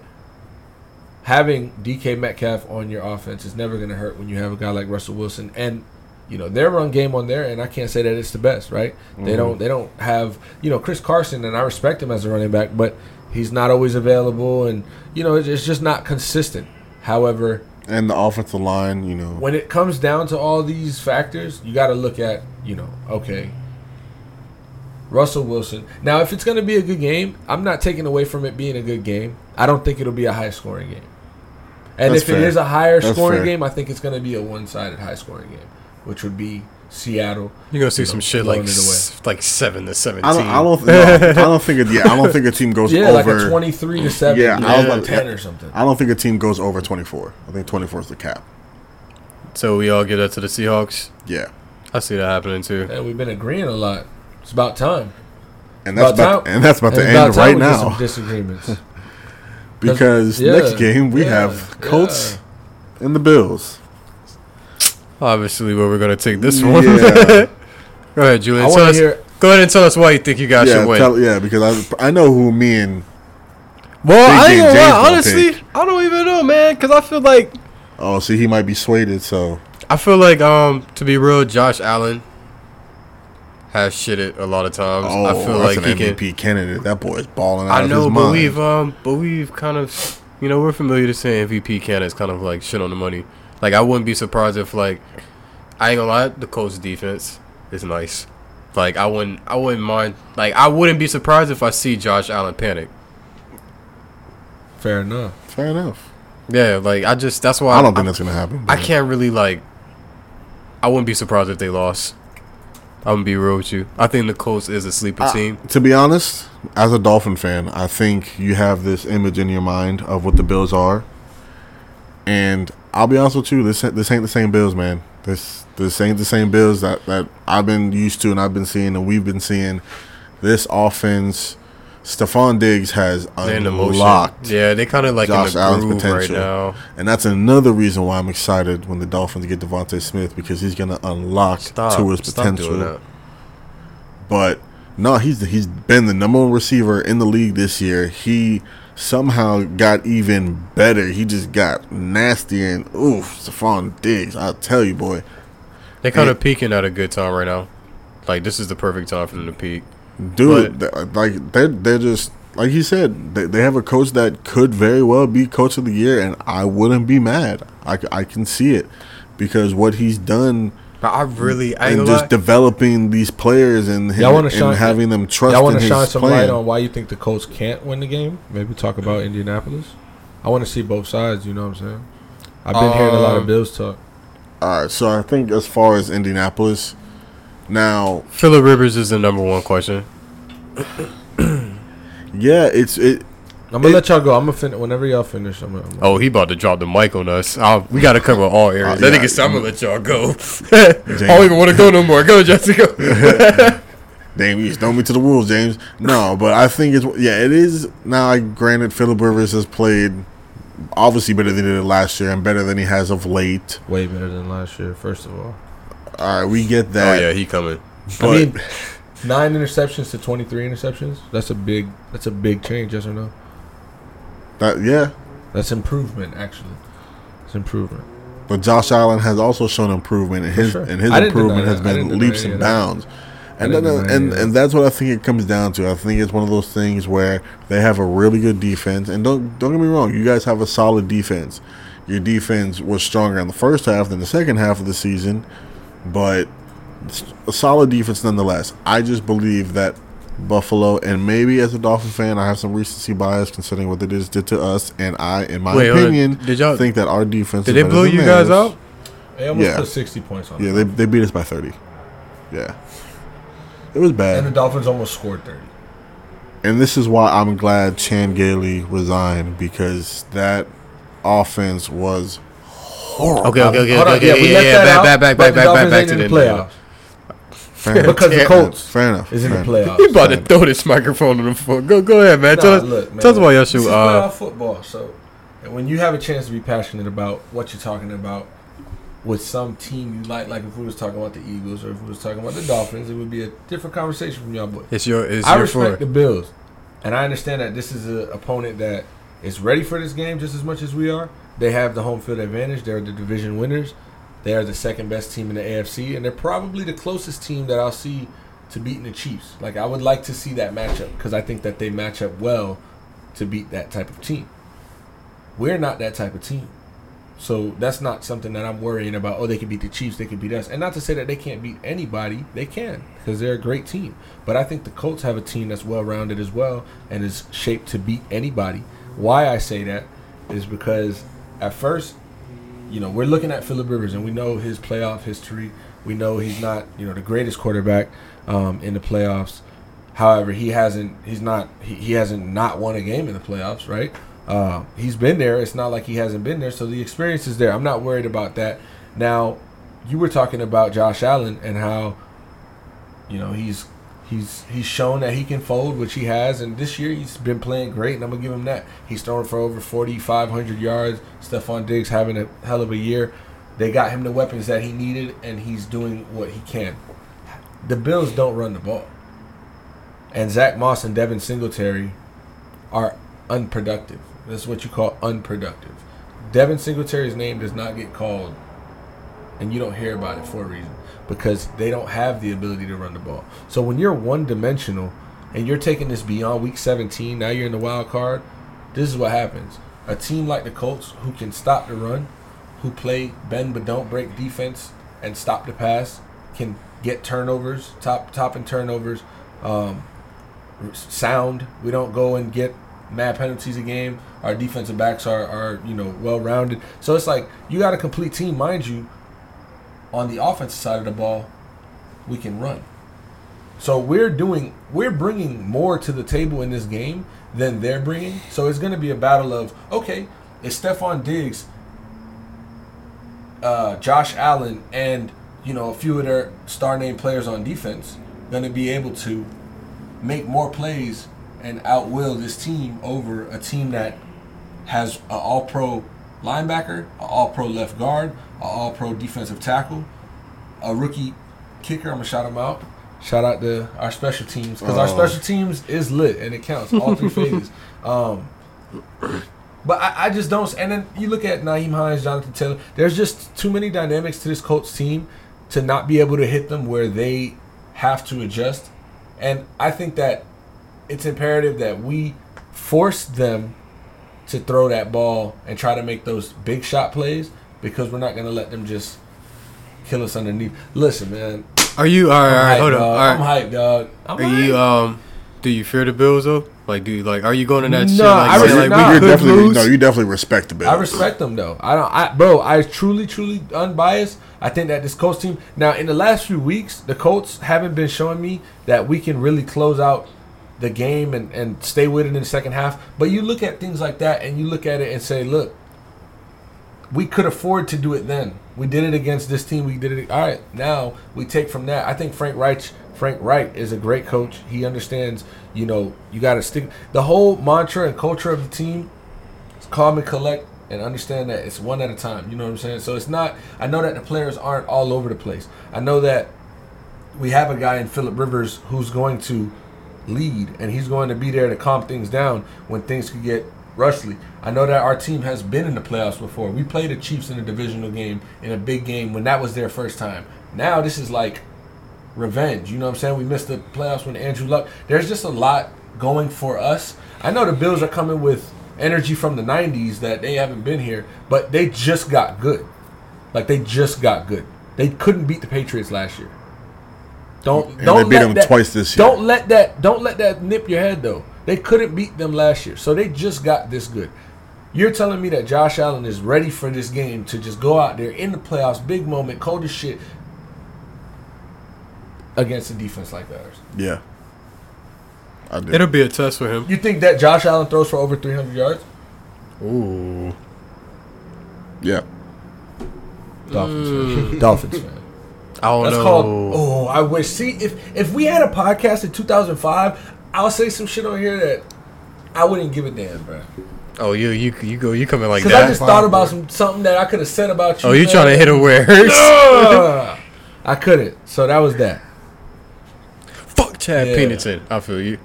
having DK Metcalf on your offense is never going to hurt when you have a guy like Russell Wilson and you know their run game on there and I can't say that it's the best, right? They mm-hmm. don't they don't have, you know, Chris Carson and I respect him as a running back, but he's not always available and you know it's, it's just not consistent. However, And the offensive line, you know, when it comes down to all these factors, you got to look at, you know, okay, Russell Wilson. Now, if it's going to be a good game, I'm not taking away from it being a good game. I don't think it'll be a high scoring game. And That's if it fair. is a higher That's scoring fair. game, I think it's going to be a one sided high scoring game, which would be Seattle. you're gonna see you know, some shit blowing like it away. s- like seven to seventeen. I don't, I don't, no, I don't think it. Yeah, I don't think a team goes Yeah, over. like 23 to 7, Yeah, you I was know, about 10 or something. I don't think a team goes over 24. I think 24 is the cap. So we all give that to the Seahawks. Yeah, I see that happening too. And we've been agreeing a lot. It's about time. and that's about, time- and that's about to and it's end time right we get now Some disagreements. because Yeah, next game we yeah, have Colts yeah. and the Bills. Obviously, where we're gonna take this one. Yeah, Go ahead, Julian. Tell us, hear. go ahead and tell us why you think you guys yeah, should win. tell- yeah. Because I I know who me and well, I ain't gonna lie. Honestly, pick. I don't even know, man. Because I feel like oh, see, he might be swayed. So I feel like um to be real, Josh Allen has shit it a lot of times. oh, I feel like an he can. MVP candidate. That boy is balling out I of know, his but mind. we've um, but we've kind of, you know, we're familiar to saying MVP candidates kind of like shit on the money. Like I wouldn't be surprised if like, I ain't gonna lie, the Colts defense is nice. Like I wouldn't, I wouldn't mind. Like I wouldn't be surprised if I see Josh Allen panic. Fair enough. Fair enough. Yeah, like I just that's why I don't think that's gonna happen. I can't really like. I wouldn't be surprised if they lost. I'm gonna be real with you. I think the Colts is a sleeper I- team. To be honest, as a Dolphin fan, I think you have this image in your mind of what the Bills are, and I'll be honest with you, this this ain't the same Bills, man. This this ain't the same Bills that that I've been used to and I've been seeing and we've been seeing. This offense, Stefon Diggs has They're in the unlocked. Yeah, they kind of like Josh in the Allen's groove right potential. now. And that's another reason why I'm excited when the Dolphins get DeVonta Smith because he's gonna unlock Stop. Tua's Stop potential. doing that. But no, he's he's been the number one receiver in the league this year. He somehow got even better. He just got nasty and oof, Stefon Diggs. I'll tell you, boy. They're kind of peaking at a good time right now. Like this is the perfect time for them to peak. Dude, th- like they're they're just like you said, they, they have a coach that could very well be coach of the year, and I wouldn't be mad. I I can see it because what he's done But I really, I and just lie. developing these players and, him, Y'all wanna and shine- having them trust Y'all want to shine some plan. light on why you think the Colts can't win the game? Maybe talk about Indianapolis. I want to see both sides. You know what I'm saying? I've been hearing a lot of Um, Bills talk. All right, so I think as far as Indianapolis, now Philip Rivers is the number one question. yeah, it's it. I'm gonna it- let y'all go. I'm gonna finish whenever y'all finish. I'm gonna, I'm gonna Oh, he about to drop the mic on us. Uh, we got to cover all areas. Uh, I yeah. think it's time to let y'all go. I don't even want to go no more. Go, Jessica. Damn, you throw me to the wolves, James. No, but I think it's yeah, it is. Now, I granted, Philip Rivers has played obviously better than he did last year and better than he has of late. way better than last year. First of all, All right, we get that. oh yeah, he coming. but I mean, nine interceptions to 23 interceptions. That's a big. That's a big change. Yes or no? That yeah. That's improvement. Actually, it's improvement. But Josh Allen has also shown improvement, and For his sure. and his I didn't deny improvement has been leaps and bounds. And then, and and that's what I think it comes down to. I think it's one of those things where they have a really good defense, and don't don't get me wrong, you guys have a solid defense. Your defense was stronger in the first half than the second half of the season, but a solid defense nonetheless. I just believe that Buffalo, and maybe as a Dolphin fan, I have some recency bias considering what they just did to us, and I, in my Wait, opinion, Did y'all- think that our defense. Did is they blow than you guys theirs. out? They almost Yeah. put 60 points on. Yeah, them. they they beat us by thirty. Yeah, it was bad. and the Dolphins almost scored 30. And this is why I'm glad Chan Gailey resigned because that offense was horrible. Okay, okay, okay, Hold on, okay, yeah, yeah, we yeah, left yeah. that Back, out, back, back, but back, the back, back, Dolphins back to the the playoffs. Fair enough. Because the Colts Fair enough. is in the fair enough. playoffs. He about to throw this microphone on the floor. Go, go ahead, man. Tell Nah, us, look, man, tell us about your this shoe. is Uh, playoff football. So, and when you have a chance to be passionate about what you're talking about with some team you like, like if we was talking about the Eagles or if we was talking about the Dolphins, it would be a different conversation from y'all boys. it's your, it's I your respect floor. the Bills, and I understand that this is an opponent that is ready for this game just as much as we are. They have the home field advantage. They're the division winners. They are the second best team in the AFC, and they're probably the closest team that I'll see to beating the Chiefs. Like I would like to see that matchup because I think that they match up well to beat that type of team. We're not that type of team. So that's not something that I'm worrying about. Oh, they can beat the Chiefs, they can beat us. And not to say that they can't beat anybody, they can because they're a great team. But I think the Colts have a team that's well rounded as well and is shaped to beat anybody. Why I say that is because at first, you know, we're looking at Philip Rivers and we know his playoff history. We know he's not, you know, the greatest quarterback um, in the playoffs. However, he hasn't. He's not. He, he hasn't not won a game in the playoffs, right? Uh, he's been there. It's not like he hasn't been there. So the experience is there. I'm not worried about that. Now, you were talking about Josh Allen and how, you know, he's he's he's shown that he can fold, which he has, and this year he's been playing great, and I'm gonna give him that. He's throwing for over 4,500 yards. Stefon Diggs having a hell of a year. They got him the weapons that he needed, and he's doing what he can. The Bills don't run the ball, and Zach Moss and Devin Singletary are unproductive. That's what you call unproductive. Devin Singletary's name does not get called, and you don't hear about it for a reason because they don't have the ability to run the ball. So when you're one dimensional and you're taking this beyond week 17, now you're in the wild card. This is what happens. A team like the Colts who can stop the run, who play bend but don't break defense and stop the pass, can get turnovers, top top in turnovers, um, sound. We don't go and get mad penalties a game. Our defensive backs are, are you know well rounded. So it's like you got a complete team, mind you. On the offensive side of the ball, we can run. So we're doing we're bringing more to the table in this game than they're bringing. So it's going to be a battle of okay, is Stefon Diggs, uh, Josh Allen, and you know a few of their star name players on defense going to be able to make more plays and outwill this team over a team that has an All Pro linebacker, an All Pro left guard, an All Pro defensive tackle, a rookie kicker. I'm gonna shout him out. Shout out to our special teams because our Oh. special teams is lit and it counts all three phases. Um, but I, I just don't. And then you look at Nyheim Hines, Jonathan Taylor. There's just too many dynamics to this Colts team to not be able to hit them where they have to adjust. And I think that it's imperative that we force them to throw that ball and try to make those big shot plays because we're not going to let them just kill us underneath. Listen, man. Are you all right? All I'm right, hyped, hold on. dog. I'm right. hyped, dog. I'm Are you um? Do you fear the Bills though? Like, do you like? Are you going in that shit? No, Like, I saying, really- like nah. we You're definitely lose? no. You definitely respect the Bills. I respect them though. I don't, I, bro. I truly, truly unbiased. I think that this Colts team now in the last few weeks, the Colts haven't been showing me that we can really close out the game and and stay with it in the second half. But you look at things like that and you look at it and say, look, we could afford to do it then. We did it against this team. We did it. All right, now we take from that. I think Frank Reich, Frank Wright is a great coach. He understands. You know, you got to stick. The whole mantra and culture of the team is calm and collect and understand that it's one at a time. You know what I'm saying? So it's not. I know that the players aren't all over the place. I know that we have a guy in Philip Rivers who's going to lead and he's going to be there to calm things down when things could get rushly. I know that our team has been in the playoffs before. We played the Chiefs in a divisional game in a big game when that was their first time. Now this is like revenge. You know what I'm saying? We missed the playoffs when Andrew Luck. There's just a lot going for us. I know the Bills are coming with energy from the 90s that they haven't been here, but they just got good. Like they just got good. They couldn't beat the Patriots last year. Don't And don't they beat let them that, twice this year. Don't let that don't let that nip your head though. They couldn't beat them last year, so they just got this good. You're telling me that Josh Allen is ready for this game to just go out there in the playoffs, big moment, cold as shit, against a defense like ours. Yeah. I did. It'll be a test for him. You think that Josh Allen throws for over 300 yards? Ooh. yeah. Dolphins fan. Dolphins don't That's know. called. Oh, I wish. See, if if we had a podcast in 2005, I'll say some shit on here that I wouldn't give a damn, bro. Oh, you you you go you coming like that? Because I just thought about some something that I could have said about you. oh, you man. trying to hit a where it hurts? Ugh. I couldn't. So that was that. Fuck Chad Yeah. Pennington. I feel you.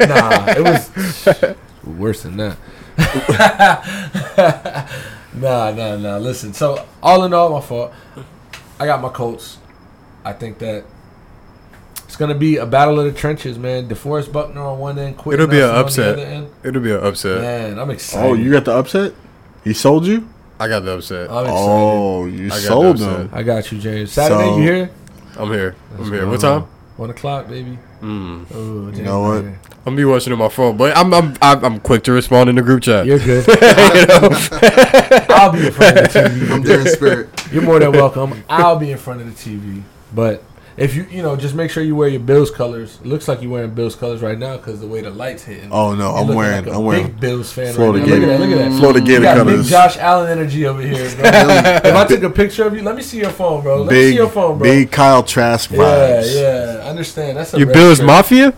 Nah, it was worse than that. nah, nah, nah. Listen, so all in all, my fault. I got my Colts. I think that it's gonna be a battle of the trenches, man. DeForest Buckner on one end, Quentin It'll be an upset. the other end. It'll be an upset. Man, I'm excited. Oh, you got the upset? He sold you? I got the upset. I'm excited. Oh, you got sold him. I got you, James. Saturday, So- you here? I'm here. I'm here. What time? One o'clock, baby. Mm. Oh, James know what? here. I'm be watching on my phone, but I'm I'm I'm, I'm quick to respond in the group chat. You're good. you know? I'll be in front of the TV. I'm there in spirit. You're more than welcome. I'll be in front of the TV. But if you, you know, just make sure you wear your Bills colors. It looks like you're wearing Bills colors right now because the way the lights hitting. Oh, no, I'm wearing- like a I'm wearing big Bills fan. Florida right now. Look at Gator- that. Look at that. Florida You Gator got big. Josh Allen energy over here, bro. if I took a picture of you, let me see your phone, bro. Let me see Big, your phone, bro. big Kyle Trask vibes. yeah. Yeah, I understand. That's a You Bills shirt. Mafia?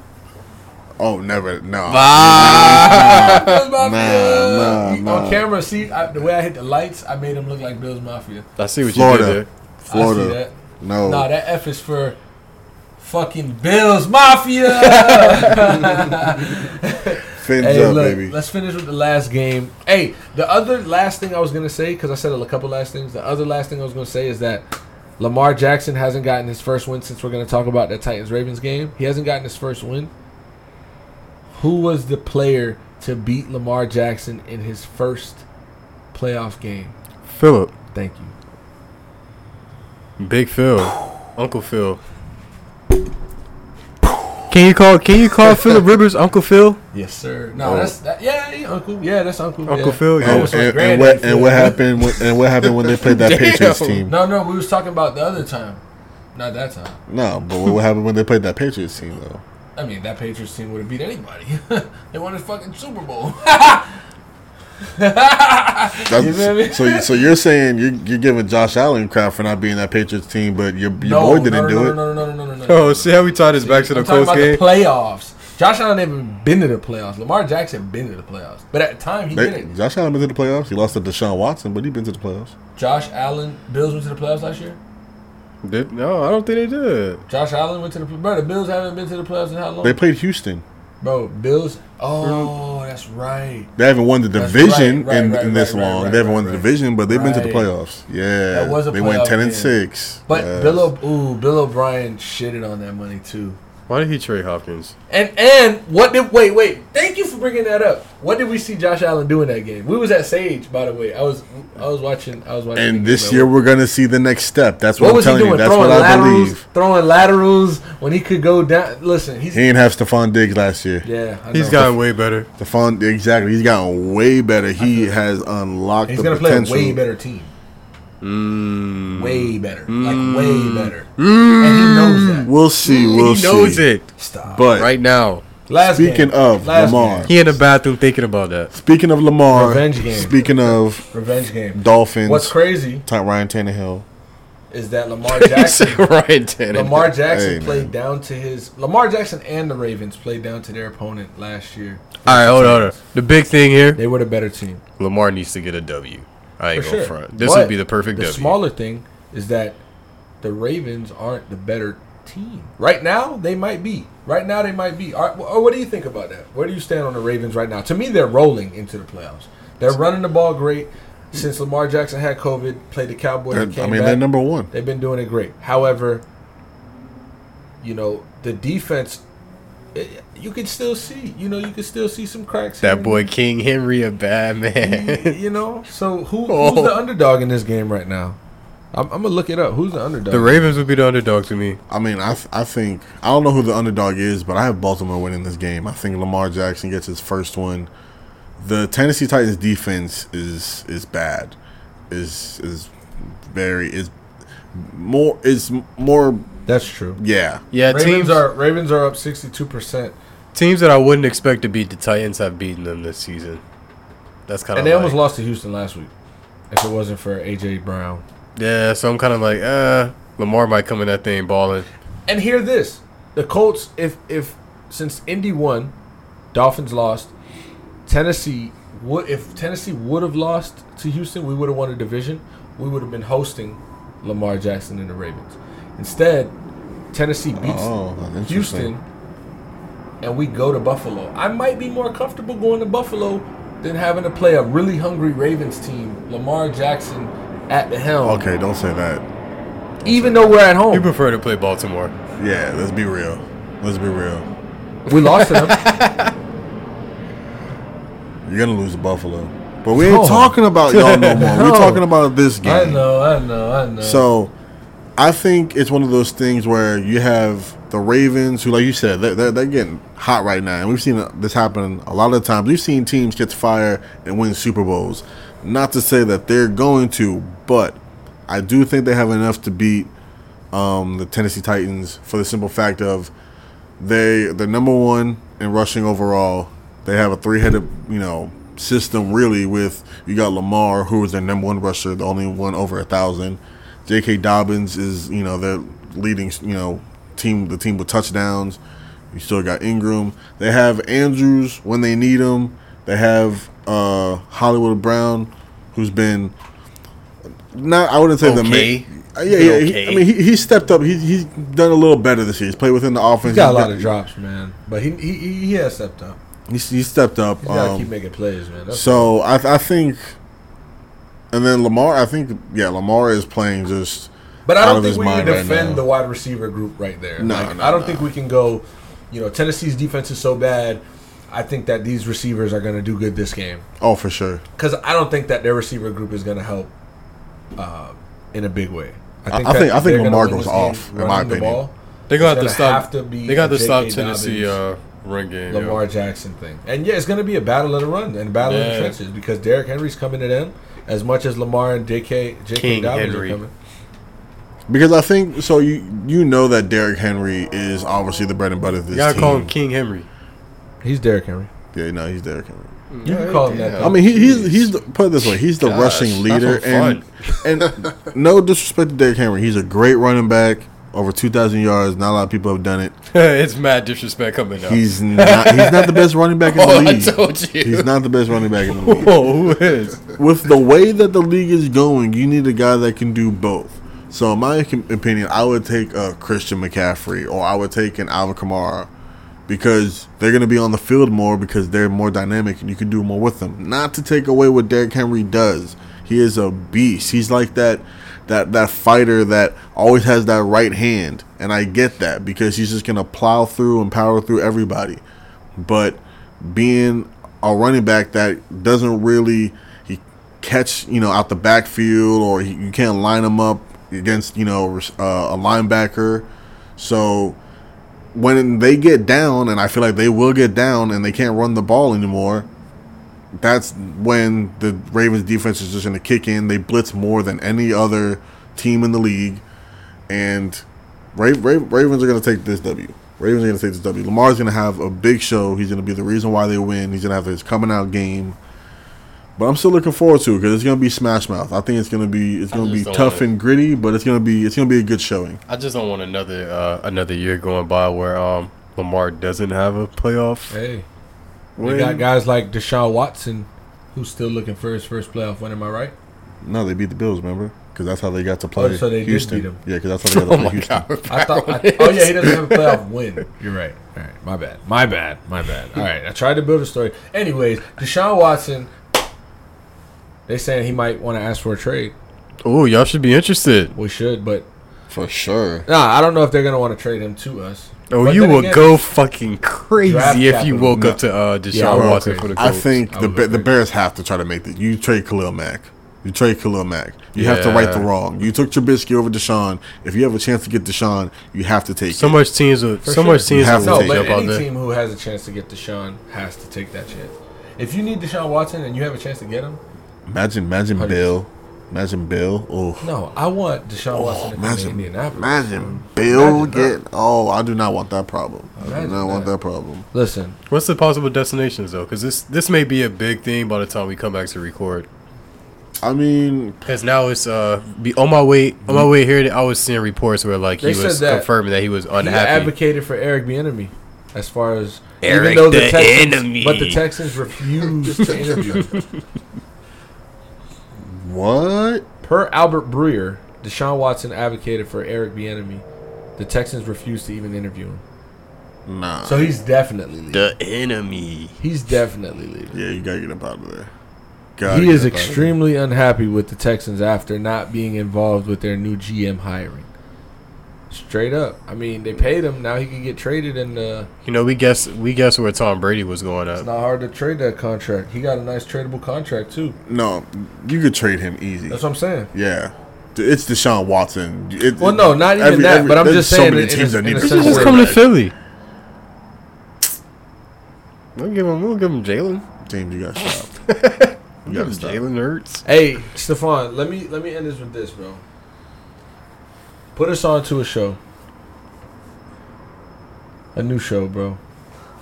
Oh, never. No. Ah. Bills Mafia. Nah, You- nah, On camera, see I, the way I hit the lights, I made him look like Bills Mafia. I see what Florida. you did I see Florida. No. Nah, that F is for fucking Bills Mafia. Fins hey, up, look, baby. let's finish with the last game. Hey, the other last thing I was gonna say because I said a couple last things. The other last thing I was gonna say is that Lamar Jackson hasn't gotten his first win since we're gonna talk about that Titans Ravens game. He hasn't gotten his first win. Who was the player to beat Lamar Jackson in his first playoff game? Philip. Thank you. Big Phil. Uncle Phil. Can you call? Can you call Philip Rivers Uncle Phil? Yes, sir. No, Oh. that's that, yeah, yeah, uncle. Yeah, that's uncle. Uncle yeah. Phil, yeah. almost And, and, what, and what happened? When, and what happened when they played that Patriots team? No, no, we was talking about the other time, not that time. No, but what happened when they played that Patriots team though? I mean, that Patriots team would have beat anybody. they won the fucking Super Bowl. That's, You feel me? So, so you're saying you're, you're giving Josh Allen crap for not being that Patriots team, but your, your no, boy didn't no, do no, it. No, no, no, no, no, no, no. Oh, see how we tied this back to the I'm talking Colts game? the playoffs. Josh Allen even been to the playoffs. Lamar Jackson been to the playoffs, but at the time he They, didn't. Josh Allen been to the playoffs. He lost to Deshaun Watson, but he been to the playoffs. Josh Allen, Bills went to the playoffs last year. Did, no, I don't think they did. Josh Allen went to the bro. The Bills haven't been to the playoffs in how long? They played Houston. Bro, Bills. Oh, that's right. They haven't won the That's division right, right, in, right, in this right, right, long. right, they haven't won the right. division, but they've been to the Right. playoffs. Yeah, That was a they went playoff ten and game. six. But Yes. Bill, o- ooh, Bill O'Brien shitted on that money too. Why did he trade Hopkins? And and what did wait wait? Thank you for bringing that up. What did we see Josh Allen do in that game? We was at Sage, by the way. I was I was watching. I was watching. and the this game. year we're gonna see the next step. That's what, what I'm was he telling doing? you. That's throwing what I laterals, believe. throwing laterals when he could go down. Listen, he's He didn't have Stefon Diggs last year. yeah. I He's know. gotten way better. Stefon exactly. He's gotten way better. He has unlocked He's the gonna play a way better team. Mm. Way better, like way better, and he knows that. We'll see. We'll he knows it Stop. But right now. Last speaking game. of Last Lamar, game. He in the bathroom thinking about that. speaking of Lamar, Revenge game. speaking of revenge game. Dolphins, What's crazy Ty- Ryan Tannehill. is that Lamar Jackson. said Ryan Tannehill. Lamar Jackson Hey, played man. down to his Lamar Jackson and the Ravens played down to their opponent last year. All right, hold on, hold on. The big thing here, They were the better team. Lamar needs to get a W. I ain't sure. front. This But would be the perfect The W. smaller thing is that the Ravens aren't the better team. Right now, they might be. Right now, they might be. Right, well, what do you think about that? Where do you stand on the Ravens right now? To me, they're rolling into the playoffs. They're running the ball great. Since Lamar Jackson had COVID, played the Cowboys, I mean, back, they're number one. They've been doing it great. However, you know the defense, eh, you can still see. You know, you can still see some cracks. that and boy King Henry, a bad man. you know, so who, who's Oh. the underdog in this game right now? I'm, I'm gonna look it up. Who's the underdog? the Ravens would be the underdog to me. I mean, I th- I think I don't know who the underdog is, but I have Baltimore winning this game. I think Lamar Jackson gets his first one. The Tennessee Titans defense is is bad, is is very is more is more That's true. yeah. Yeah, Ravens teams are Ravens are up 62 percent, teams that I wouldn't expect to beat the Titans have beaten them this season. That's kind of and they almost lost to Houston last week. If it wasn't for AJ Brown. yeah. So I'm kind of like, uh, Lamar might come in that thing balling. And hear this: the Colts, if if since Indy won, Dolphins lost. Tennessee would if Tennessee would have lost to Houston, we would have won a division. We would have been hosting Lamar Jackson and the Ravens. Instead, Tennessee beats Oh, that's interesting. Houston, and we go to Buffalo. I might be more comfortable going to Buffalo than having to play a really hungry Ravens team. Lamar Jackson at the helm. Okay, don't say that. Even though we're at home, You prefer to play Baltimore. Yeah, let's be real. Let's be real. we lost to them. You're gonna lose to Buffalo, but we ain't Oh. talking about y'all no more. We're talking about this game. I know, I know, I know. So, I think it's one of those things where you have the Ravens, who, like you said, they're, they're, they're getting hot right now, and we've seen this happen a lot of times. We've seen teams catch fire and win Super Bowls. Not to say that they're going to, but I do think they have enough to beat um, the Tennessee Titans for the simple fact of they they're number one in rushing overall. They have a three headed you know system really with you got Lamar who is their number one rusher, the only one over a thousand. J.K. Dobbins is you know their leading you know team the team with touchdowns. You still got Ingram. They have Andrews when they need him. They have uh, Hollywood Brown, who's been not I wouldn't say the main. Uh, yeah, yeah. he- I mean, he, he stepped up. He, he's done a little better this year. He's played within the offense. he's got a He's lot of drops, man. But he he, he he has stepped up. He's, he stepped up. He's got to um, keep making plays, man. That's so I, I think, and then Lamar. I think yeah, Lamar is playing just. But I out don't of think we can mind right defend now. the wide receiver group right there. No, Like, no, I don't no. think we can go. You know, Tennessee's defense is so bad. I think that these receivers are going to do good this game Oh, for sure. because I don't think that their receiver group is going to help uh, in a big way. I- I that think- I think Lamar win goes off, in my running the opinion. ball. They gonna have to stop. have to be they got a to stop Tennessee Dobbins, uh, run game. yo. Lamar Jackson thing. And yeah, it's going to be a battle of the run and a battle of the trenches because Derrick Henry's coming to them as much as Lamar and J.K. J.K. King Dobbins Henry. are coming. Because I think so. You you know that Derrick Henry is obviously the bread and butter of this You gotta team. call him King Henry. He's Derrick Henry. Yeah, no, he's Derrick Henry. You can call him that. Though. I mean, he, he's he's the, put it this way. He's the Gosh, rushing that's leader, so and and no disrespect to Derrick Henry, he's a great running back. Over two thousand yards. Not a lot of people have done it. it's mad disrespect coming out. He's not. He's not the best running back in the oh, I league. told you. He's not the best running back in the league. Whoa, who is? With the way that the league is going, you need a guy that can do both. So, in my opinion, I would take a Christian McCaffrey or I would take an Alvin Kamara because they're going to be on the field more because they're more dynamic and you can do more with them. Not to take away what Derrick Henry does. He is a beast. He's like that that that fighter that always has that right hand, and I get that because he's just to plow through and power through everybody. But being a running back that doesn't really he catch you know out the backfield or he, you can't line him up against you know uh, a linebacker so when they get down and i feel like they will get down and they can't run the ball anymore that's when the ravens defense is just going to kick in they blitz more than any other team in the league and Ra- Ra- ravens are going to take this w Ravens are going to take this W. Lamar's going to have a big show. He's going to be the reason why they win. He's going to have his coming out game. But I'm still looking forward to it because it's going to be smash mouth. I think it's going to be it's going to be tough wanna- and gritty, but it's going to be it's going to be a good showing. I just don't want another uh, another year going by where um, Lamar doesn't have a playoff. Hey, we Win. got guys like Deshaun Watson, who's still looking for his first playoff win. Am I right? No, they beat the Bills, remember? Because that's how they got to play Oh, so they did Houston. beat 'em. Yeah, because that's how they got Oh to play my Houston. god! I thought. I, oh yeah, he doesn't have a playoff win. You're right. All right, my bad. My bad. My bad. All right, I tried to build a story. Anyways, Deshaun Watson. They saying he might want to ask for a trade. Oh, y'all should be interested. We should, but For sure. nah, I don't know if they're gonna want to trade him to us. Oh, But you then would again- go fucking crazy if you woke No. up to uh, Deshaun Yeah, Watson for the I think I the Ba- the Bears have to try to make the you trade Khalil Mack. You trade Khalil Mack. You have to right the wrong. You took Trubisky over Deshaun. If you have a chance to get Deshaun, you have to take so it. much teams would, For so sure. much teams have would to No, take but jump out any there. team who has a chance to get Deshaun has to take that chance. If you need Deshaun Watson and you have a chance to get him, Imagine, imagine 100%. Bill. Imagine Bill. Oh, no, I want Deshaun Watson to come to imagine, Indianapolis. imagine Bill Imagine that. get. Oh, I do not want that problem. I do Imagine not want that. that problem. Listen, What's the possible destinations though? Because this this may be a big thing by the time we come back to record. I mean, Because now it's uh be on my way on my way here. I was seeing reports where like he They said was that confirming that he was he unhappy. advocated for Eric Bieniemy as far as Eric even though the Texans, enemy. but the Texans refused to interview him. What? Per Albert Breer, Deshaun Watson advocated for Eric Bieniemy. The Texans refused to even interview him. Nah. So he's definitely leaving. the enemy. He's definitely leaving. yeah, you gotta get up out of there. Gotta He is up out of there. extremely unhappy with the Texans after not being involved with their new GM hiring. Straight up. I mean, they paid him. Now he can get traded, and uh, You know we guess we guess where Tom Brady was going up. it's at. not hard to trade that contract. He got a nice tradable contract too. No, you could trade him easy. That's what I'm saying. Yeah. It's Deshaun Watson. It, Well, no, not even every- that, every- but I'm there's just so saying many in- in teams that need in a to Just where- come to. Philly. We'll give him. We'll give him Jalen. James, you got stopped. You We'll gotta. Jalen Hurts. Hey, Stefan, let me let me end this with this, bro. Put us on to a show. A new show, bro.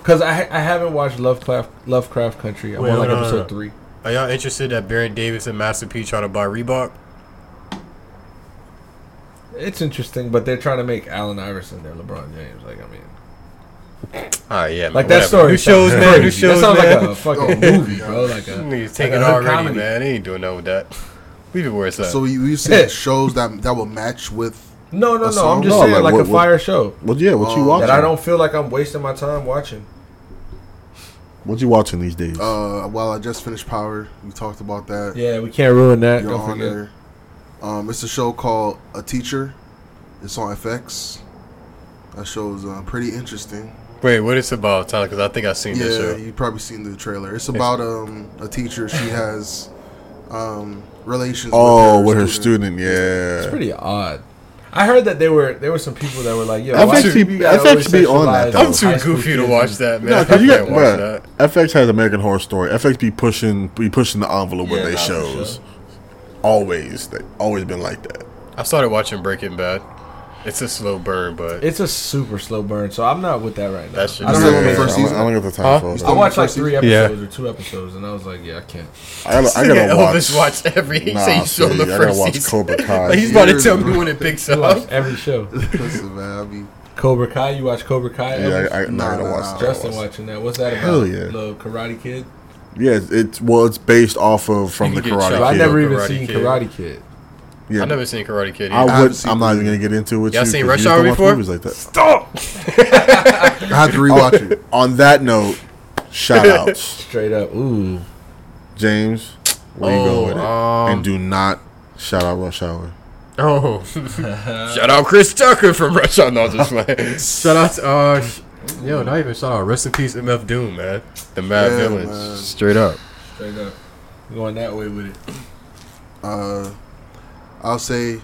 Cause I I haven't watched Lovecraft Lovecraft Country. I'm Wait, on like hold on, episode hold on. three. Are y'all interested that Baron Davis and Master P try to buy Reebok? It's interesting, but they're trying to make Allen Iverson their LeBron James. Like I mean, Ah, yeah. like that whatever. story. Who shows, sounds man? Who crazy. shows, That sounds man? like a fucking movie, bro. Like a Niggas like taking a it already, comedy. man. They ain't doing nothing with that. Leave it where it's at. So you, you said shows that that will match with. No, no, no. I'm just No, saying like, like, what- a what- fire show Well, yeah, what you Oh, watching? that I don't feel like I'm wasting my time watching. What you watching these days? Uh, well, I just finished Power. We talked about that. Yeah, we can't ruin that. Your Don't forget. Honor. Um, it's a show called A Teacher. It's on FX. That show is uh, pretty interesting. Wait, what it's about, Tyler? Because I think I've seen this Yeah, show. you probably seen the trailer. It's about um a teacher. She has um relations. oh, with with her, her student. student, yeah. It's pretty odd. I heard that there were there were some people that were like, "Yo, FX why be- you gotta FX be on that, though. I'm too high school goofy to watch that, man. No, because you got watch that. FX has American Horror Story. FX be pushing, be pushing the envelope with their nah, for shows. sure. Always, they always been like that. I started watching Breaking Bad. It's a slow burn, but It's a super slow burn, so I'm not with that right now. That shit I don't is know. the Yeah, first I don't- season? I don't get the time Huh? for it. I watched like three season? Yeah. episodes or two episodes, and I was like, "Yeah, I can't." I gotta, I gotta watch. Elvis watched every. He Nah, say he's still see, on the I gotta first watch season. Cobra Kai. Like, he's about to tell me when it picks up. every show. Listen, man, I mean, Cobra Kai, you watch Cobra Kai? Yeah, Elvis? I, I, nah, I Nah, gotta nah, watch. nah. Justin watch. watching that. What's that about? Hell yeah. The Karate Kid. Yeah, it's, it's well, it's based off of from the Karate Kid. I Kid. never even seen Karate Kid. Yeah, I never seen Karate Kid. I either. haven't would. seen I'm not even gonna get into it with Y'all you. seen 'cause Rush you don't Hour watch before? Movies like that. Stop. I have to rewatch it. On that note, shout outs, Straight up. Ooh. James. Where you Oh, go with it? um, and do not shout out Rush Hour. Oh, shout out Chris Tucker from Rush Hour. No, just like shout out. To, uh, sh- yo, not even shout out. Rest in peace, MF Doom, man. The Mad Yeah, Villains, man. straight up. Straight up. Going that way with it. Uh, I'll say,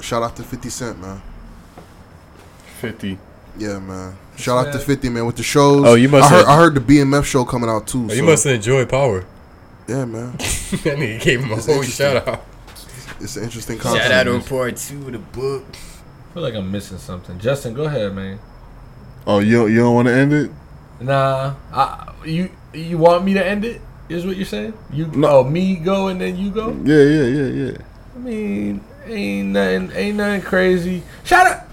shout out to 50 Cent, man. Fifty. Yeah, man. Shout out to 50, man, with the shows. Oh, you must I heard, have- I heard the BMF show coming out too. Oh, you so- must enjoy Power. Yeah, man. that nigga gave him a It's whole interesting. shout out. It's an interesting concept. Shout out on part two of the book. I feel like I'm missing something. Justin, go ahead, man. Oh, you don't- you don't want to end it? Nah, I, you you want me to end it? Is what you're saying? You No. oh me go and then you go? Yeah, yeah, yeah, yeah. I mean, ain't nothing, ain't nothing crazy. Shout out,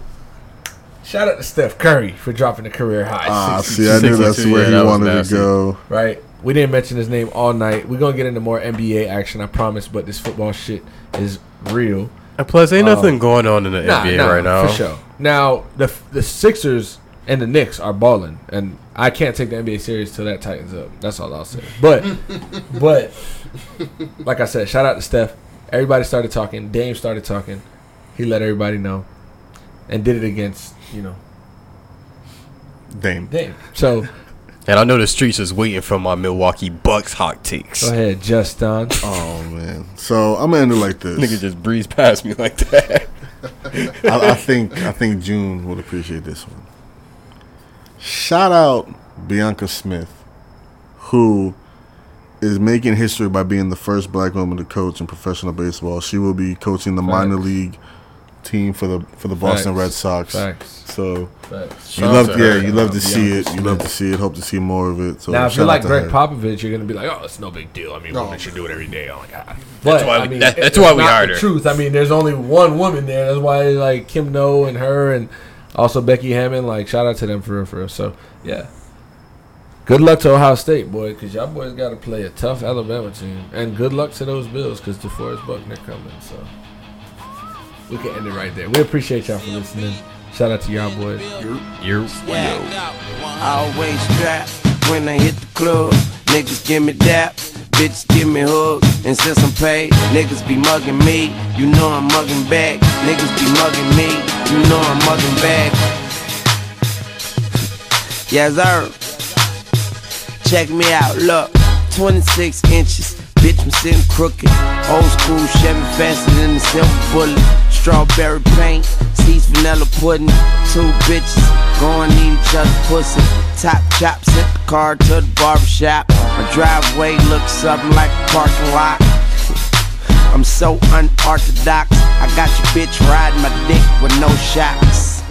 shout out to Steph Curry for dropping the career high. Ah, 62, see, I knew that's where yeah, he that wanted to go. right? We didn't mention his name all night. We're gonna get into more NBA action, I promise. But this football shit is real. And plus, ain't Oh. nothing going on in the Nah, NBA nah, right now. for sure. Now the the Sixers and the Knicks are balling, and I can't take the NBA series till that tightens up. That's all I'll say. But but like I said, shout out to Steph. Everybody started talking. Dame started talking. He let everybody know, and did it against you know Dame. Dame. So And I know the streets is waiting for my Milwaukee Bucks hot takes. go ahead, Justin. Oh man. So I'm gonna end it like this. Nigga just breezed past me like that. I, I think I think June would appreciate this one. Shout out Bianca Smith, who is making history by being the first black woman to coach in professional baseball. She will be coaching the minor league team for the for the Boston Facts. Red Sox. Facts. So Facts. you love to yeah, you love to uh, see it. You love to see it. Hope to see more of it. So now, if you're like to Greg her. Popovich, you're gonna be like, "Oh, it's no big deal. I mean, No. women oh. should do it every day." Oh my god. But why I mean, that- it- that's it's why we not hired the her. Truth. I mean, there's only one woman there. That's why like Kim No and her and also Becky Hammon. Like, shout out to them for real, for real. So yeah. Good luck to Ohio State, boy, because y'all boys got to play a tough Alabama team, and good luck to those Bills, because DeForest Buckner coming. So we can end it right there. We appreciate y'all for listening. Shout out to y'all boys. You're Always strapped when I hit the club. Niggas give me daps, bitches give me hugs. And since I'm paid, niggas be mugging me. You know I'm mugging back. Niggas be mugging me. You know I'm mugging back. Yes, sir. Check me out, look. 26 inches. Bitch, I'm sitting crooked. Old school Chevy faster than the silver bullet. Strawberry paint, seats vanilla pudding. Two bitches going eat each other's pussy. Top chop, sent the car to the barbershop. My driveway looks something like a parking lot. I'm so unorthodox. I got your bitch riding my dick with no shocks.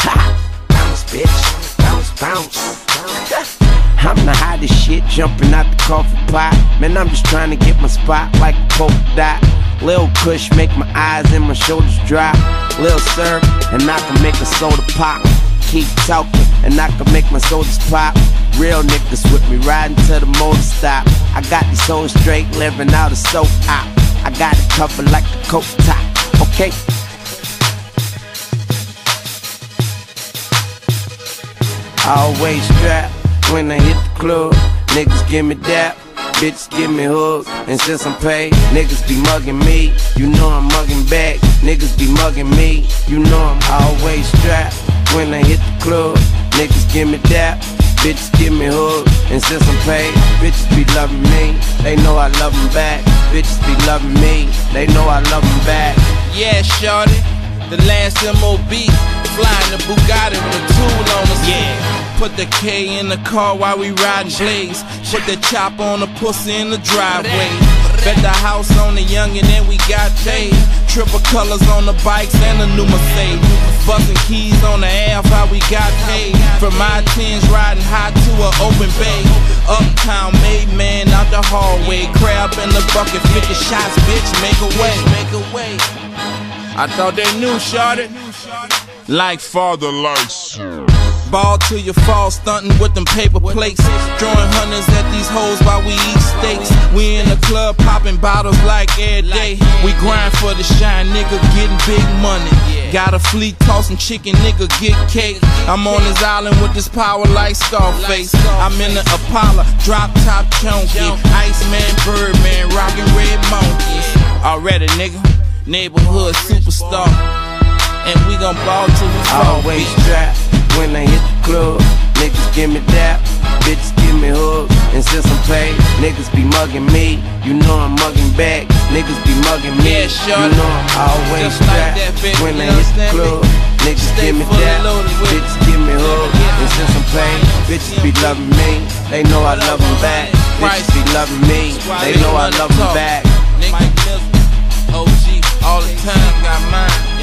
Ha! Bounce, bitch. Bounce, bounce. I'm the hottest shit jumping out the coffee pot. Man, I'm just trying to get my spot like a polka dot. Lil Kush make my eyes and my shoulders drop. Lil Syrup, and I can make a soda pop. Keep talking, and I can make my sodas pop. Real niggas with me riding to the motor stop. I got these hoes straight living out of soap op. I got it covered like a coat top. Okay, Always strapped when I hit the club. Niggas give me dap, bitches give me hugs. And since I'm paid, niggas be mugging me. You know I'm mugging back. Niggas be mugging me. You know I'm always strapped when I hit the club. Niggas give me dap, Bitches give me hugs, and since I'm paid, bitches be loving me. They know I love them back. Bitches be loving me. They know I love them back. Yeah, shorty, the last MOB, flying the Bugatti with a tool on us. Yeah. Put the K in the car while we riding blaze. Put the chop on the pussy in the driveway. Bet the house on the young and then we got paid. Triple colors on the bikes and the new Mercedes. Busting keys on the half how we got paid. From my tens riding high to an open bay. Uptown made man out the hallway. Crab in the bucket, 50 shots, bitch, make a way. Make a way. I thought they knew, shorty. Like father likes ball till you fall, stunting with them paper plates. Drawing hundreds at these hoes while we eat steaks. We in the club popping bottles like every day. We grind for the shine, nigga, getting big money. Got a fleet tossing chicken, nigga, get cake. I'm on this island with this power like Scarface. I'm in the Apollo, drop top chunky. Iceman, Birdman, rockin' red monkey. Already, nigga, neighborhood superstar and we gon' ball. Always trap when I hit the club. Niggas give me dap, bitches give me hooks. And since I'm paid, niggas be mugging me. You know I'm mugging back, niggas be mugging me. Yeah, sure. You know I'm always strapped like that, when I hit the club. Niggas give me dap, bitches give me hooks. And since I'm paid, bitches be loving me. They know I love them back. Bitches be loving me. They know I love them back. OG, all the time got mine.